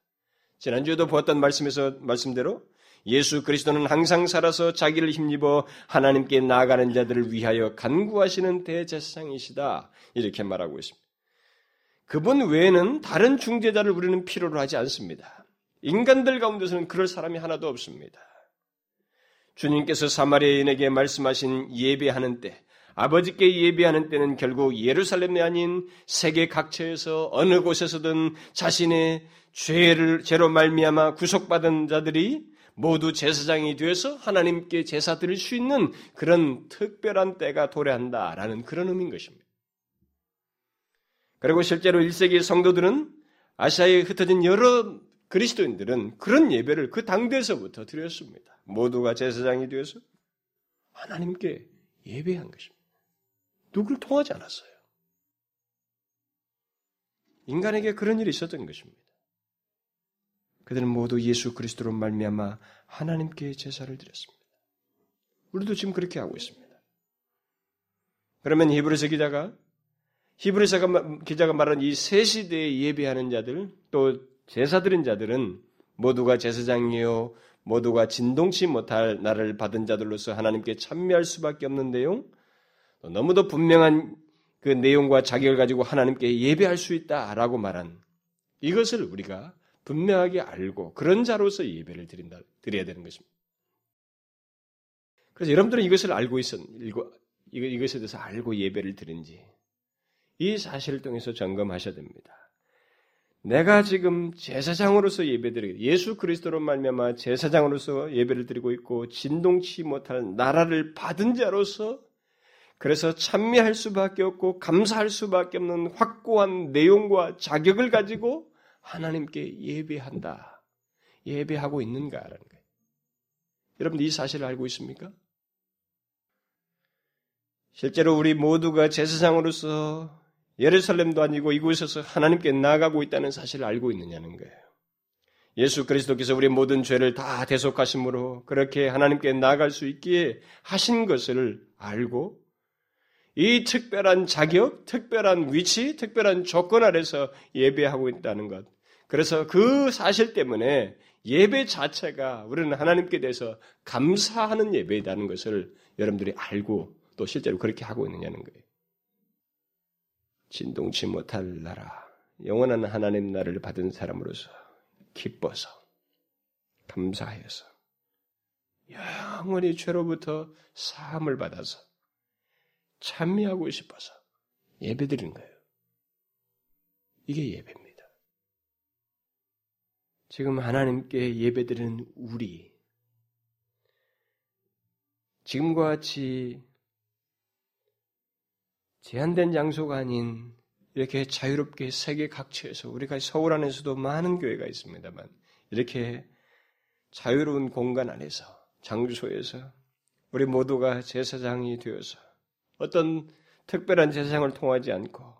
지난주에도 보았던 말씀에서 말씀대로 예수 그리스도는 항상 살아서 자기를 힘입어 하나님께 나아가는 자들을 위하여 간구하시는 대제사장이시다. 이렇게 말하고 있습니다. 그분 외에는 다른 중재자를 우리는 필요로 하지 않습니다. 인간들 가운데서는 그럴 사람이 하나도 없습니다. 주님께서 사마리아인에게 말씀하신 예배하는 때, 아버지께 예배하는 때는 결국 예루살렘이 아닌 세계 각처에서 어느 곳에서든 자신의 죄를 죄로 말미암아 구속받은 자들이 모두 제사장이 되어서 하나님께 제사 드릴 수 있는 그런 특별한 때가 도래한다라는 그런 의미인 것입니다. 그리고 실제로 1세기 성도들은 아시아에 흩어진 여러 그리스도인들은 그런 예배를 그 당대에서부터 드렸습니다. 모두가 제사장이 되어서 하나님께 예배한 것입니다. 누구를 통하지 않았어요. 인간에게 그런 일이 있었던 것입니다. 그들은 모두 예수 그리스도로 말미암아 하나님께 제사를 드렸습니다. 우리도 지금 그렇게 하고 있습니다. 그러면 히브리서 기자가 히브리서 기자가 말한 이 세 시대에 예배하는 자들 또 제사 드린 자들은 모두가 제사장이요 모두가 진동치 못할 나를 받은 자들로서 하나님께 참여할 수밖에 없는 내용 너무도 분명한 그 내용과 자격을 가지고 하나님께 예배할 수 있다라고 말한 이것을 우리가 분명하게 알고 그런 자로서 예배를 드린다, 드려야 되는 것입니다. 그래서 여러분들은 이것을 알고 있었, 이것에 대해서 알고 예배를 드린지 이 사실을 통해서 점검하셔야 됩니다. 내가 지금 제사장으로서 예배드리고 예수 그리스도로 말미암아 제사장으로서 예배를 드리고 있고 진동치 못할 나라를 받은 자로서 그래서 찬미할 수밖에 없고 감사할 수밖에 없는 확고한 내용과 자격을 가지고 하나님께 예배한다. 예배하고 있는가라는 거예요. 여러분 이 사실을 알고 있습니까? 실제로 우리 모두가 제사장으로서 예루살렘도 아니고 이곳에서 하나님께 나아가고 있다는 사실을 알고 있느냐는 거예요. 예수 그리스도께서 우리 모든 죄를 다 대속하심으로 그렇게 하나님께 나아갈 수 있기에 하신 것을 알고 이 특별한 자격, 특별한 위치, 특별한 조건 아래서 예배하고 있다는 것. 그래서 그 사실 때문에 예배 자체가 우리는 하나님께 대해서 감사하는 예배이라는 것을 여러분들이 알고 또 실제로 그렇게 하고 있느냐는 거예요. 진동치 못할 나라, 영원한 하나님 나라를 받은 사람으로서 기뻐서, 감사하여서, 영원히 죄로부터 사함을 받아서 찬미하고 싶어서 예배 드리는 거예요. 이게 예배입니다. 지금 하나님께 예배드리는 우리, 지금과 같이 제한된 장소가 아닌 이렇게 자유롭게 세계 각처에서 우리가 서울 안에서도 많은 교회가 있습니다만 이렇게 자유로운 공간 안에서 장소에서 우리 모두가 제사장이 되어서 어떤 특별한 제사장을 통하지 않고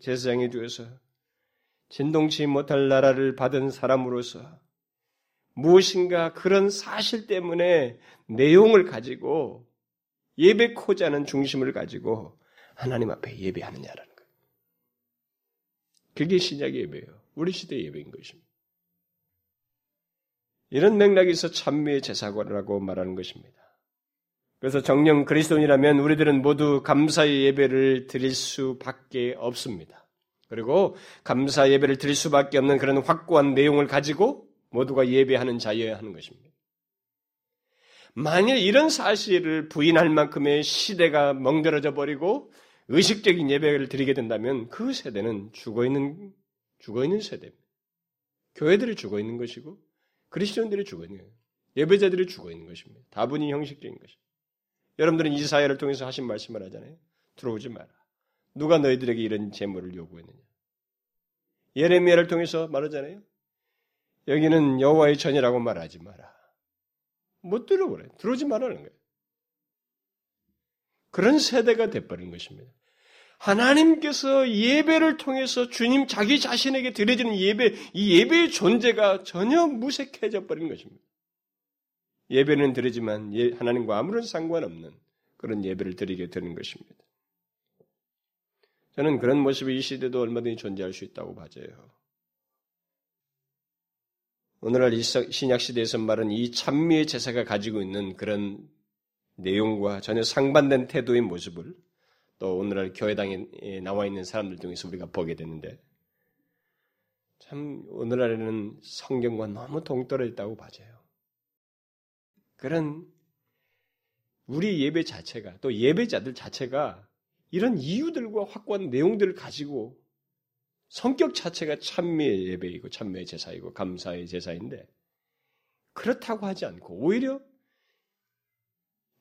제사장이 되어서 진동치 못할 나라를 받은 사람으로서 무엇인가 그런 사실 때문에 내용을 가지고 예배코자 하는 중심을 가지고 하나님 앞에 예배하느냐라는 거예요. 그게 신약의 예배예요. 우리 시대의 예배인 것입니다. 이런 맥락에서 찬미의 제사관이라고 말하는 것입니다. 그래서 정령 그리스도인이라면 우리들은 모두 감사의 예배를 드릴 수밖에 없습니다. 그리고 감사 예배를 드릴 수밖에 없는 그런 확고한 내용을 가지고 모두가 예배하는 자여야 하는 것입니다. 만일 이런 사실을 부인할 만큼의 시대가 멍들어져 버리고 의식적인 예배를 드리게 된다면 그 세대는 죽어 있는 죽어 있는 세대입니다. 교회들이 죽어 있는 것이고 그리스도인들이 죽어 있는. 예배자들이 죽어 있는 것입니다. 다분히 형식적인 것입니다. 여러분들은 이사야를 통해서 하신 말씀을 하잖아요. 들어오지 마라. 누가 너희들에게 이런 제물을 요구했느냐? 예레미야를 통해서 말하잖아요. 여기는 여호와의 전이라고 말하지 마라. 못 들어보래. 들어오지 말라는 거예요. 그런 세대가 돼버린 것입니다. 하나님께서 예배를 통해서 주님 자기 자신에게 드려지는 예배, 이 예배의 존재가 전혀 무색해져 버린 것입니다. 예배는 드리지만 예, 하나님과 아무런 상관없는 그런 예배를 드리게 되는 것입니다. 저는 그런 모습이 이 시대도 얼마든지 존재할 수 있다고 봐져요. 오늘날 신약 시대에서 말은 이 찬미의 제사가 가지고 있는 그런 내용과 전혀 상반된 태도의 모습을 또 오늘날 교회당에 나와 있는 사람들 중에서 우리가 보게 되는데 참 오늘날에는 성경과 너무 동떨어졌다고 봐져요. 그런 우리 예배 자체가 또 예배자들 자체가 이런 이유들과 확고한 내용들을 가지고 성격 자체가 찬미의 예배이고 찬미의 제사이고 감사의 제사인데 그렇다고 하지 않고 오히려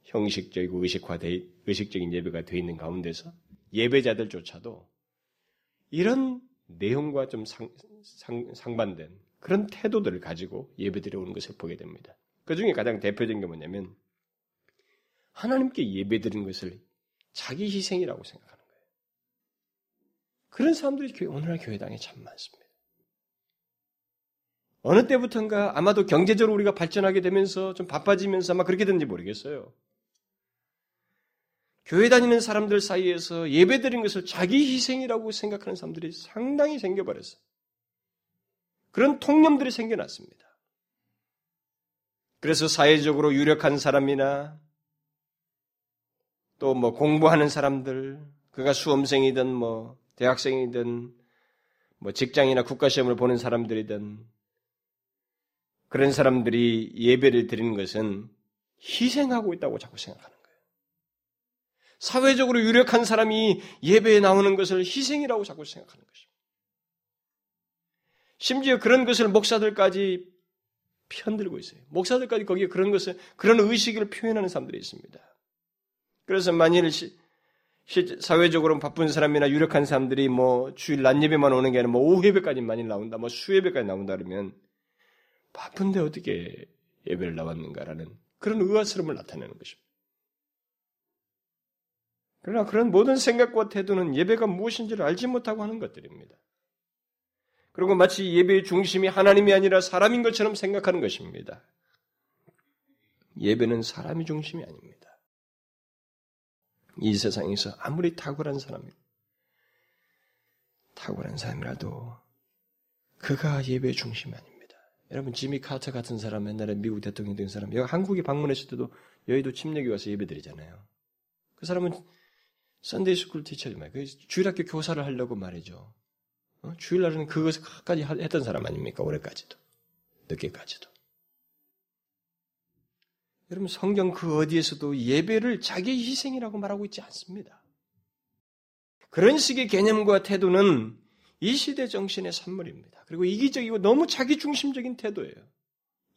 형식적이고 의식화돼 의식적인 예배가 되어 있는 가운데서 예배자들조차도 이런 내용과 좀 상, 상, 상반된 그런 태도들을 가지고 예배드려 오는 것을 보게 됩니다. 그 중에 가장 대표적인 게 뭐냐면 하나님께 예배드리는 것을 자기 희생이라고 생각하는 거예요. 그런 사람들이 오늘날 교회당에 참 많습니다. 어느 때부턴가 아마도 경제적으로 우리가 발전하게 되면서 좀 바빠지면서 아마 그렇게 된지 모르겠어요. 교회 다니는 사람들 사이에서 예배 드린 것을 자기 희생이라고 생각하는 사람들이 상당히 생겨버렸어요. 그런 통념들이 생겨났습니다. 그래서 사회적으로 유력한 사람이나 또 뭐 공부하는 사람들, 그가 수험생이든 뭐 대학생이든 뭐 직장이나 국가시험을 보는 사람들이든 그런 사람들이 예배를 드리는 것은 희생하고 있다고 자꾸 생각하는 거예요. 사회적으로 유력한 사람이 예배에 나오는 것을 희생이라고 자꾸 생각하는 것입니다. 심지어 그런 것을 목사들까지 편들고 있어요. 목사들까지 거기에 그런 것을, 그런 의식을 표현하는 사람들이 있습니다. 그래서 만일 시, 사회적으로 바쁜 사람이나 유력한 사람들이 뭐 주일 낮 예배만 오는 게 아니라 뭐 오후 예배까지 많이 나온다, 뭐 수예배까지 나온다 그러면 바쁜데 어떻게 예배를 나왔는가라는 그런 의아스러움을 나타내는 것입니다. 그러나 그런 모든 생각과 태도는 예배가 무엇인지를 알지 못하고 하는 것들입니다. 그리고 마치 예배의 중심이 하나님이 아니라 사람인 것처럼 생각하는 것입니다. 예배는 사람이 중심이 아닙니다. 이 세상에서 아무리 탁월한 사람이 탁월한 사람이라도 그가 예배의 중심이 아닙니다. 여러분 지미 카터 같은 사람 옛날에 미국 대통령 된 사람 여기 한국에 방문했을 때도 여의도 침례교 와서 예배드리잖아요. 그 사람은 Sunday school teacher죠. 그 주일학교 교사를 하려고 말이죠. 어? 주일날은 그것을 끝까지 했던 사람 아닙니까? 올해까지도. 늦게까지도. 여러분, 성경 그 어디에서도 예배를 자기 희생이라고 말하고 있지 않습니다. 그런 식의 개념과 태도는 이 시대 정신의 산물입니다. 그리고 이기적이고 너무 자기 중심적인 태도예요.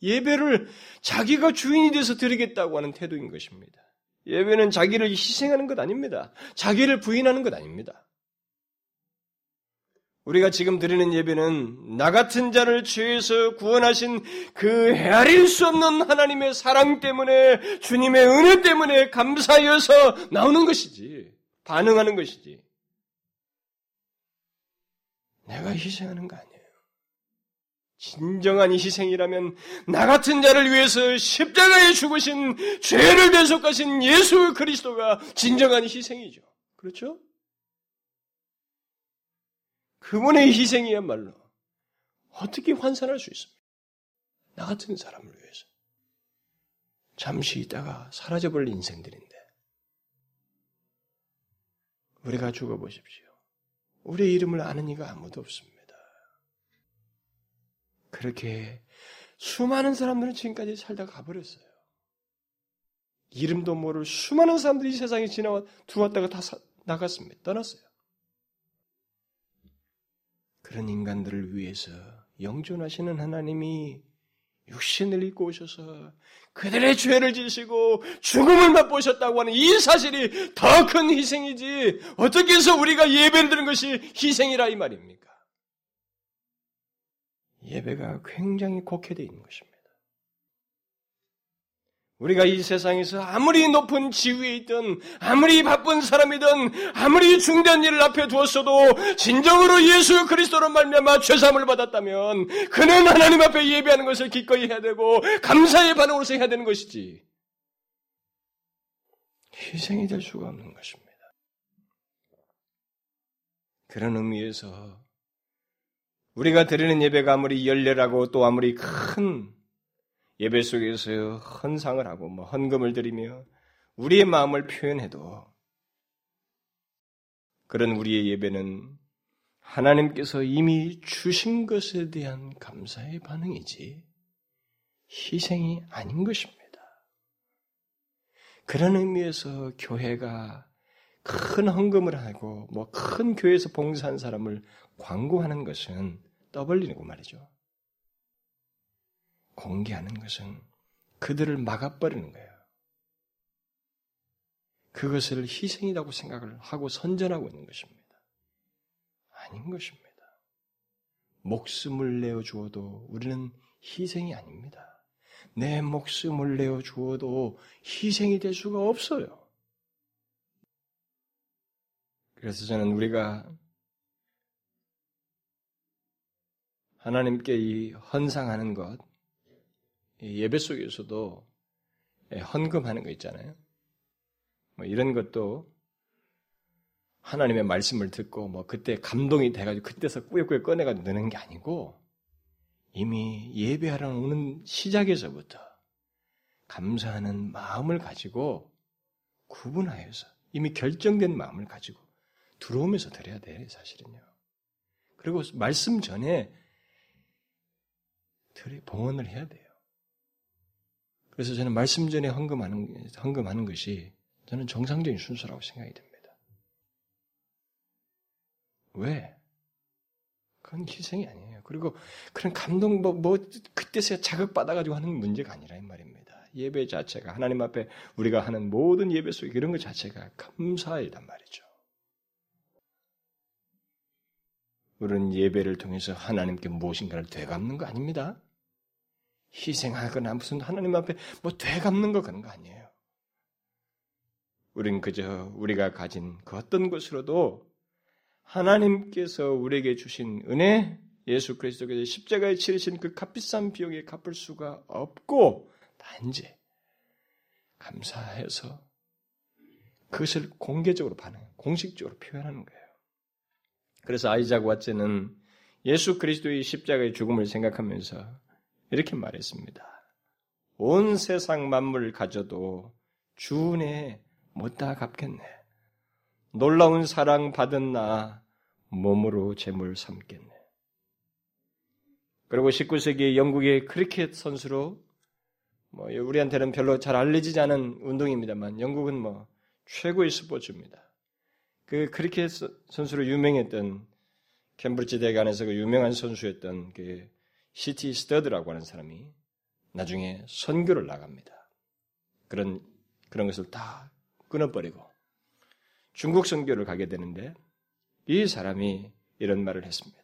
예배를 자기가 주인이 돼서 드리겠다고 하는 태도인 것입니다. 예배는 자기를 희생하는 것 아닙니다. 자기를 부인하는 것 아닙니다. 우리가 지금 드리는 예배는 나 같은 자를 죄에서 구원하신 그 헤아릴 수 없는 하나님의 사랑 때문에 주님의 은혜 때문에 감사하여서 나오는 것이지 반응하는 것이지 내가 희생하는 거 아니에요. 진정한 희생이라면 나 같은 자를 위해서 십자가에 죽으신 죄를 대속하신 예수 그리스도가 진정한 희생이죠. 그렇죠? 그분의 희생이야말로 어떻게 환산할 수 있습니까? 나 같은 사람을 위해서. 잠시 있다가 사라져버릴 인생들인데. 우리가 죽어보십시오. 우리의 이름을 아는 이가 아무도 없습니다. 그렇게 수많은 사람들은 지금까지 살다 가버렸어요. 이름도 모를 수많은 사람들이 세상에 지나와 들어왔다가 다 나갔습니다. 떠났어요. 그런 인간들을 위해서 영존하시는 하나님이 육신을 입고 오셔서 그들의 죄를 지시고 죽음을 맛보셨다고 하는 이 사실이 더 큰 희생이지 어떻게 해서 우리가 예배를 드는 것이 희생이라 이 말입니까? 예배가 굉장히 곡해되어 있는 것입니다. 우리가 이 세상에서 아무리 높은 지위에 있든, 아무리 바쁜 사람이든, 아무리 중대한 일을 앞에 두었어도, 진정으로 예수 그리스도로 말미암아 죄사함을 받았다면, 그는 하나님 앞에 예배하는 것을 기꺼이 해야 되고, 감사의 반응으로서 해야 되는 것이지. 희생이 될 수가 없는 것입니다. 그런 의미에서, 우리가 드리는 예배가 아무리 열렬하고 또 아무리 큰 예배 속에서 헌상을 하고 뭐 헌금을 드리며 우리의 마음을 표현해도 그런 우리의 예배는 하나님께서 이미 주신 것에 대한 감사의 반응이지 희생이 아닌 것입니다. 그런 의미에서 교회가 큰 헌금을 하고 뭐 큰 교회에서 봉사한 사람을 광고하는 것은 떠벌리는 말이죠. 공개하는 것은 그들을 막아버리는 거예요. 그것을 희생이라고 생각을 하고 선전하고 있는 것입니다. 아닌 것입니다. 목숨을 내어 주어도 우리는 희생이 아닙니다. 내 목숨을 내어 주어도 희생이 될 수가 없어요. 그래서 저는 우리가 하나님께 이 헌상하는 것, 예배 속에서도 헌금하는 거 있잖아요. 뭐 이런 것도 하나님의 말씀을 듣고 뭐 그때 감동이 돼가지고 그때서 꾸역꾸역 꺼내가지고 넣는 게 아니고 이미 예배하러 오는 시작에서부터 감사하는 마음을 가지고 구분하여서 이미 결정된 마음을 가지고 들어오면서 드려야 돼 사실은요. 그리고 말씀 전에 봉헌을 해야 돼요. 그래서 저는 말씀 전에 헌금하는, 헌금하는 것이 저는 정상적인 순서라고 생각이 됩니다. 왜? 그건 희생이 아니에요. 그리고 그런 감동, 뭐, 뭐, 그때서야 자극받아가지고 하는 문제가 아니라 이 말입니다. 예배 자체가, 하나님 앞에 우리가 하는 모든 예배 속에 이런 것 자체가 감사이란 말이죠. 우리는 예배를 통해서 하나님께 무엇인가를 되갚는 거 아닙니다. 희생하거나 무슨 하나님 앞에 뭐 되갚는 거 그런 거 아니에요. 우린 그저 우리가 가진 그 어떤 것으로도 하나님께서 우리에게 주신 은혜, 예수 그리스도께서 십자가에 치르신 그 값비싼 비용에 갚을 수가 없고 단지 감사해서 그것을 공개적으로 반응, 공식적으로 표현하는 거예요. 그래서 아이작 왓츠는 예수 그리스도의 십자가의 죽음을 생각하면서 이렇게 말했습니다. 온 세상 만물을 가져도 주은에 못다 갚겠네. 놀라운 사랑 받은 나 몸으로 재물 삼겠네. 그리고 19세기 영국의 크리켓 선수로 뭐 우리한테는 별로 잘 알려지지 않은 운동입니다만 영국은 뭐 최고의 스포츠입니다. 그 크리켓 선수로 유명했던 캠브리지 대학에서 그 유명한 선수였던 그 C.T. 스터드라고 하는 사람이 나중에 선교를 나갑니다. 그런 그런 것을 다 끊어버리고 중국 선교를 가게 되는데 이 사람이 이런 말을 했습니다.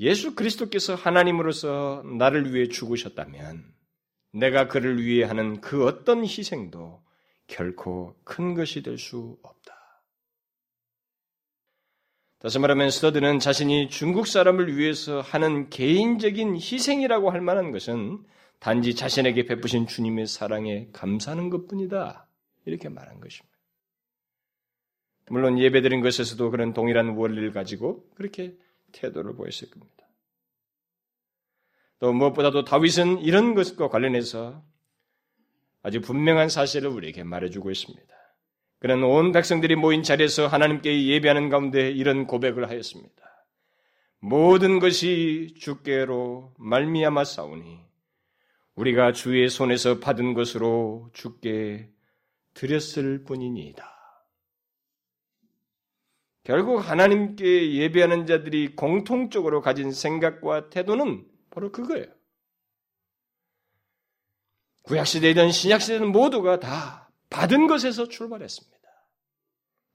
예수 그리스도께서 하나님으로서 나를 위해 죽으셨다면 내가 그를 위해 하는 그 어떤 희생도 결코 큰 것이 될 수 없다. 다시 말하면 스터드는 자신이 중국 사람을 위해서 하는 개인적인 희생이라고 할 만한 것은 단지 자신에게 베푸신 주님의 사랑에 감사하는 것 뿐이다. 이렇게 말한 것입니다. 물론 예배드린 것에서도 그런 동일한 원리를 가지고 그렇게 태도를 보였을 겁니다. 또 무엇보다도 다윗은 이런 것과 관련해서 아주 분명한 사실을 우리에게 말해주고 있습니다. 그는 온 백성들이 모인 자리에서 하나님께 예배하는 가운데 이런 고백을 하였습니다. 모든 것이 주께로 말미암아 싸우니 우리가 주의 손에서 받은 것으로 주께 드렸을 뿐이니이다. 결국 하나님께 예배하는 자들이 공통적으로 가진 생각과 태도는 바로 그거예요. 구약시대이든 신약시대든 모두가 다 받은 것에서 출발했습니다.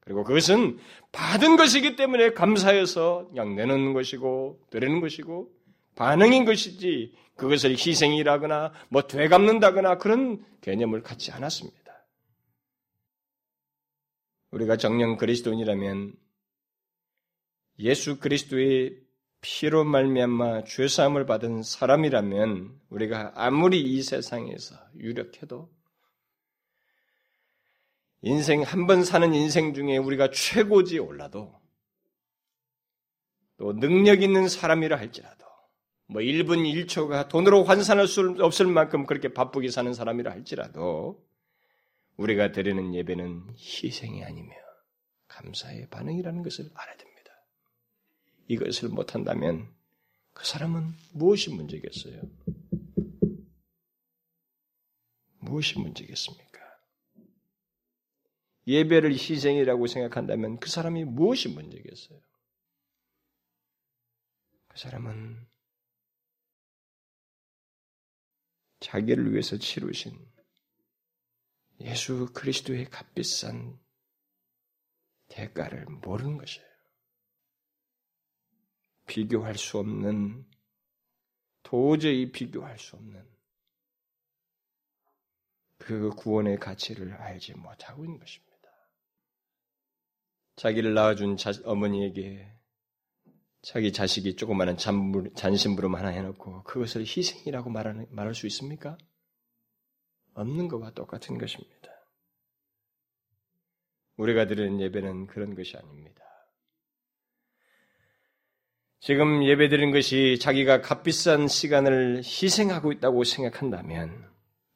그리고 그것은 받은 것이기 때문에 감사해서 그냥 내놓는 것이고, 드리는 것이고, 반응인 것이지, 그것을 희생이라거나, 뭐, 되갚는다거나 그런 개념을 갖지 않았습니다. 우리가 정령 그리스도인이라면 예수 그리스도의 피로 말미암아 죄 사함을 받은 사람이라면 우리가 아무리 이 세상에서 유력해도 인생 한 번 사는 인생 중에 우리가 최고지에 올라도 또 능력 있는 사람이라 할지라도 뭐 1분 1초가 돈으로 환산할 수 없을 만큼 그렇게 바쁘게 사는 사람이라 할지라도 우리가 드리는 예배는 희생이 아니며 감사의 반응이라는 것을 알아야 됩니다. 이것을 못한다면 그 사람은 무엇이 문제겠어요? 무엇이 문제겠습니까? 예배를 희생이라고 생각한다면 그 사람이 무엇이 문제겠어요? 그 사람은 자기를 위해서 치르신 예수 그리스도의 값비싼 대가를 모르는 것이에요. 비교할 수 없는, 도저히 비교할 수 없는 그 구원의 가치를 알지 못하고 있는 것입니다. 자기를 낳아준 자, 어머니에게 자기 자식이 조그마한 잔심부름 하나 해놓고 그것을 희생이라고 말하는, 말할 수 있습니까? 없는 것과 똑같은 것입니다. 우리가 드리는 예배는 그런 것이 아닙니다. 지금 예배 드리는 것이 자기가 값비싼 시간을 희생하고 있다고 생각한다면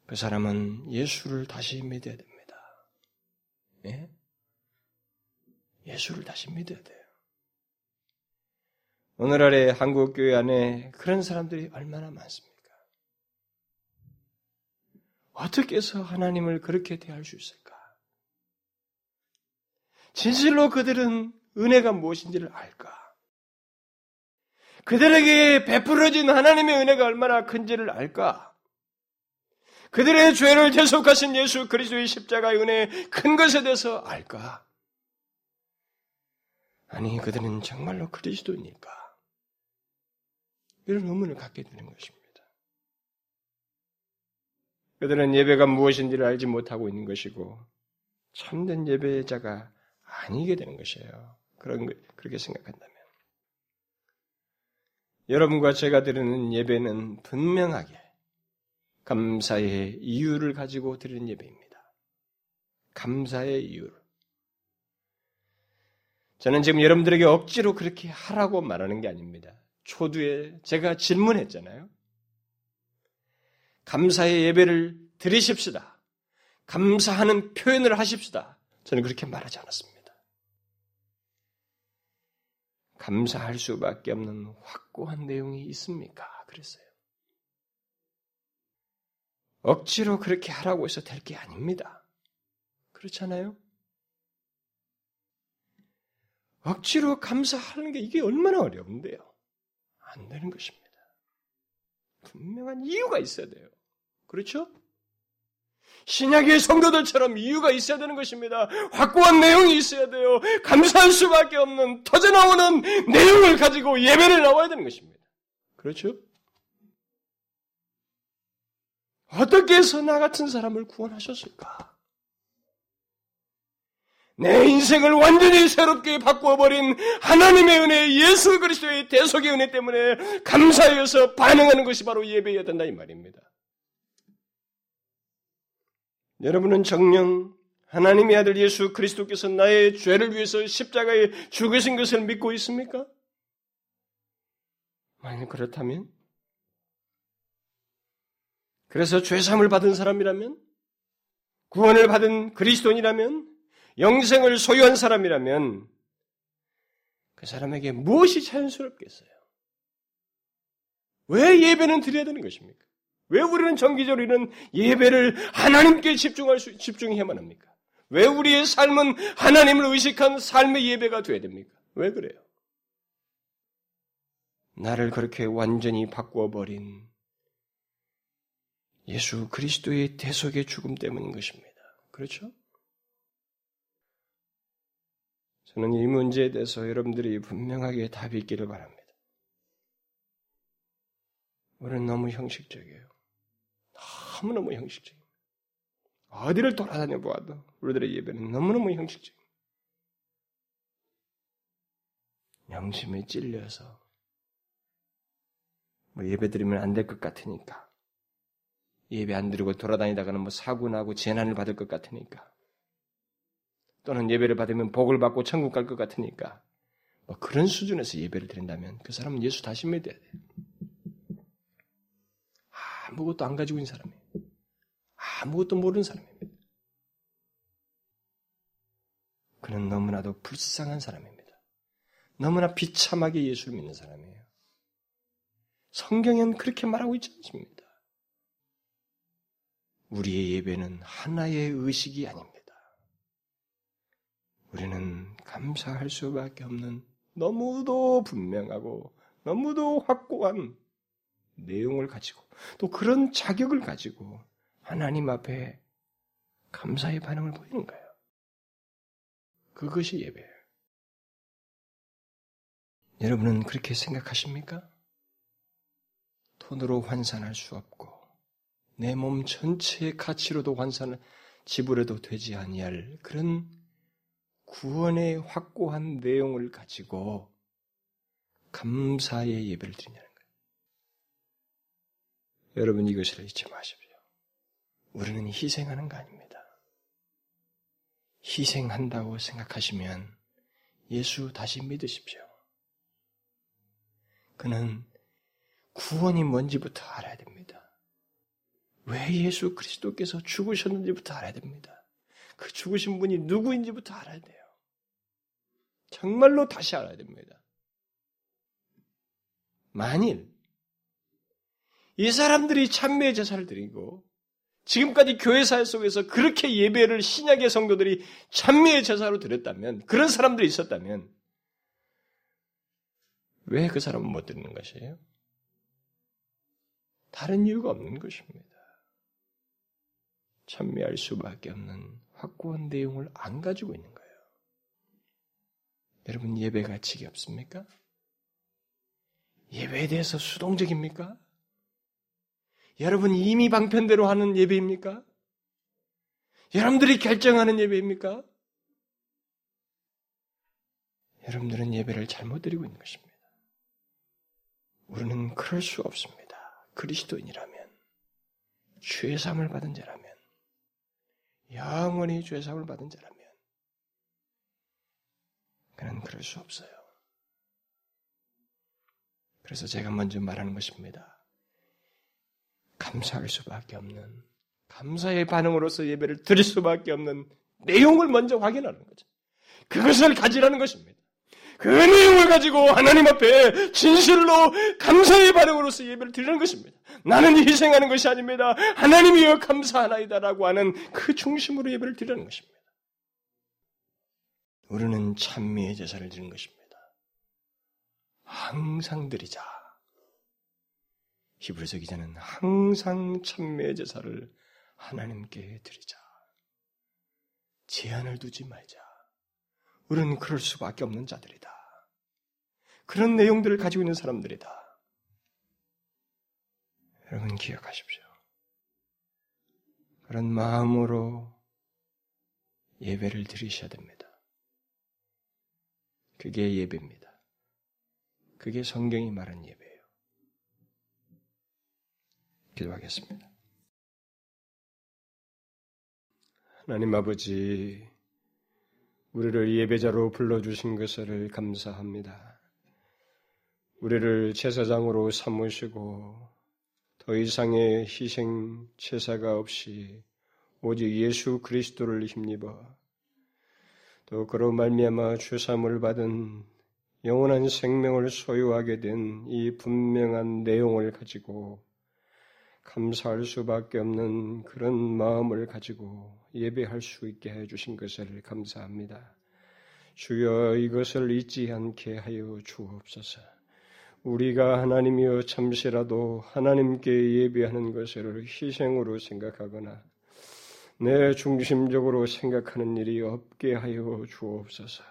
그 사람은 예수를 다시 믿어야 됩니다. 예? 예수를 다시 믿어야 돼요. 오늘날의 한국 교회 안에 그런 사람들이 얼마나 많습니까? 어떻게 해서 하나님을 그렇게 대할 수 있을까? 진실로 그들은 은혜가 무엇인지를 알까? 그들에게 베풀어진 하나님의 은혜가 얼마나 큰지를 알까? 그들의 죄를 대속하신 예수 그리스도의 십자가의 은혜의 큰 것에 대해서 알까? 아니, 그들은 정말로 그리스도니까. 이런 의문을 갖게 되는 것입니다. 그들은 예배가 무엇인지를 알지 못하고 있는 것이고, 참된 예배자가 아니게 되는 것이에요. 그런, 그렇게 생각한다면. 여러분과 제가 드리는 예배는 분명하게 감사의 이유를 가지고 드리는 예배입니다. 감사의 이유를. 저는 지금 여러분들에게 억지로 그렇게 하라고 말하는 게 아닙니다. 초두에 제가 질문했잖아요. 감사의 예배를 드리십시다. 감사하는 표현을 하십시다. 저는 그렇게 말하지 않았습니다. 감사할 수밖에 없는 확고한 내용이 있습니까? 그랬어요. 억지로 그렇게 하라고 해서 될 게 아닙니다. 그렇잖아요? 억지로 감사하는 게 이게 얼마나 어려운데요. 안 되는 것입니다. 분명한 이유가 있어야 돼요. 그렇죠? 신약의 성도들처럼 이유가 있어야 되는 것입니다. 확고한 내용이 있어야 돼요. 감사할 수밖에 없는 터져 나오는 내용을 가지고 예배를 나와야 되는 것입니다. 그렇죠? 어떻게 해서 나 같은 사람을 구원하셨을까? 내 인생을 완전히 새롭게 바꾸어버린 하나님의 은혜, 예수 그리스도의 대속의 은혜 때문에 감사해서 반응하는 것이 바로 예배여야 된다 이 말입니다. 여러분은 정령 하나님의 아들 예수 그리스도께서 나의 죄를 위해서 십자가에 죽으신 것을 믿고 있습니까? 만약 그렇다면 그래서 죄삼을 받은 사람이라면 구원을 받은 그리스도인이라면 영생을 소유한 사람이라면 그 사람에게 무엇이 자연스럽겠어요? 왜 예배는 드려야 되는 것입니까? 왜 우리는 정기적으로 이런 예배를 하나님께 집중할 수, 집중해야만 합니까? 왜 우리의 삶은 하나님을 의식한 삶의 예배가 되어야 됩니까? 왜 그래요? 나를 그렇게 완전히 바꾸어버린 예수 그리스도의 대속의 죽음 때문인 것입니다. 그렇죠? 저는 이 문제에 대해서 여러분들이 분명하게 답이 있기를 바랍니다. 우리는 너무 형식적이에요. 너무너무 형식적이에요. 어디를 돌아다녀 보아도 우리들의 예배는 너무너무 형식적이에요. 양심에 찔려서 뭐 예배 드리면 안 될 것 같으니까 예배 안 드리고 돌아다니다가는 뭐 사고 나고 재난을 받을 것 같으니까 또는 예배를 받으면 복을 받고 천국 갈 것 같으니까 뭐 그런 수준에서 예배를 드린다면 그 사람은 예수 다시 믿어야 돼요. 아무것도 안 가지고 있는 사람이에요. 아무것도 모르는 사람입니다. 그는 너무나도 불쌍한 사람입니다. 너무나 비참하게 예수를 믿는 사람이에요. 성경엔 그렇게 말하고 있지 않습니다. 우리의 예배는 하나의 의식이 아닙니다. 우리는 감사할 수밖에 없는 너무도 분명하고 너무도 확고한 내용을 가지고 또 그런 자격을 가지고 하나님 앞에 감사의 반응을 보이는 거예요. 그것이 예배예요. 여러분은 그렇게 생각하십니까? 돈으로 환산할 수 없고 내 몸 전체의 가치로도 환산을 지불해도 되지 아니할 그런 구원의 확고한 내용을 가지고 감사의 예배를 드리냐는 거예요. 여러분 이것을 잊지 마십시오. 우리는 희생하는 거 아닙니다. 희생한다고 생각하시면 예수 다시 믿으십시오. 그는 구원이 뭔지부터 알아야 됩니다. 왜 예수 그리스도께서 죽으셨는지부터 알아야 됩니다. 그 죽으신 분이 누구인지부터 알아야 돼요. 정말로 다시 알아야 됩니다. 만일 이 사람들이 찬미의 제사를 드리고 지금까지 교회사 속에서 그렇게 예배를 신약의 성도들이 찬미의 제사로 드렸다면 그런 사람들이 있었다면 왜 그 사람은 못 드리는 것이에요? 다른 이유가 없는 것입니다. 찬미할 수밖에 없는 확고한 내용을 안 가지고 있는 거예요. 여러분 예배가 지겹습니까? 예배에 대해서 수동적입니까? 여러분 이미 방편대로 하는 예배입니까? 여러분들이 결정하는 예배입니까? 여러분들은 예배를 잘못 드리고 있는 것입니다. 우리는 그럴 수 없습니다. 그리스도인이라면, 죄삼을 받은 자라면, 영원히 죄삼을 받은 자라면, 그는 그럴 수 없어요. 그래서 제가 먼저 말하는 것입니다. 감사할 수밖에 없는, 감사의 반응으로서 예배를 드릴 수밖에 없는 내용을 먼저 확인하는 거죠. 그것을 가지라는 것입니다. 그 내용을 가지고 하나님 앞에 진실로 감사의 반응으로서 예배를 드리는 것입니다. 나는 희생하는 것이 아닙니다. 하나님이여 감사하나이다라고 하는 그 중심으로 예배를 드리는 것입니다. 우리는 찬미의 제사를 드리는 것입니다. 항상 드리자. 히브리서 기자는 항상 찬미의 제사를 하나님께 드리자. 제한을 두지 말자. 우리는 그럴 수밖에 없는 자들이다. 그런 내용들을 가지고 있는 사람들이다. 여러분 기억하십시오. 그런 마음으로 예배를 드리셔야 됩니다. 그게 예배입니다. 그게 성경이 말한 예배예요. 기도하겠습니다. 하나님 아버지, 우리를 예배자로 불러주신 것을 감사합니다. 우리를 제사장으로 삼으시고 더 이상의 희생 제사가 없이 오직 예수 그리스도를 힘입어 또 그로 말미암아 주삼을 받은 영원한 생명을 소유하게 된 이 분명한 내용을 가지고 감사할 수밖에 없는 그런 마음을 가지고 예배할 수 있게 해주신 것을 감사합니다. 주여 이것을 잊지 않게 하여 주옵소서. 우리가 하나님이여 잠시라도 하나님께 예배하는 것을 희생으로 생각하거나 내 중심적으로 생각하는 일이 없게 하여 주옵소서.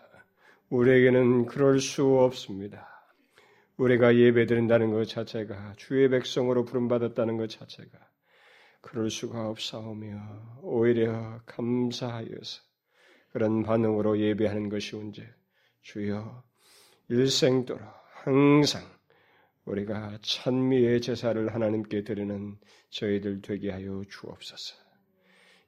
우리에게는 그럴 수 없습니다. 우리가 예배드린다는 것 자체가 주의 백성으로 부름받았다는 것 자체가 그럴 수가 없사오며 오히려 감사하여서 그런 반응으로 예배하는 것이 온즉 주여 일생도록 항상 우리가 찬미의 제사를 하나님께 드리는 저희들 되게 하여 주옵소서.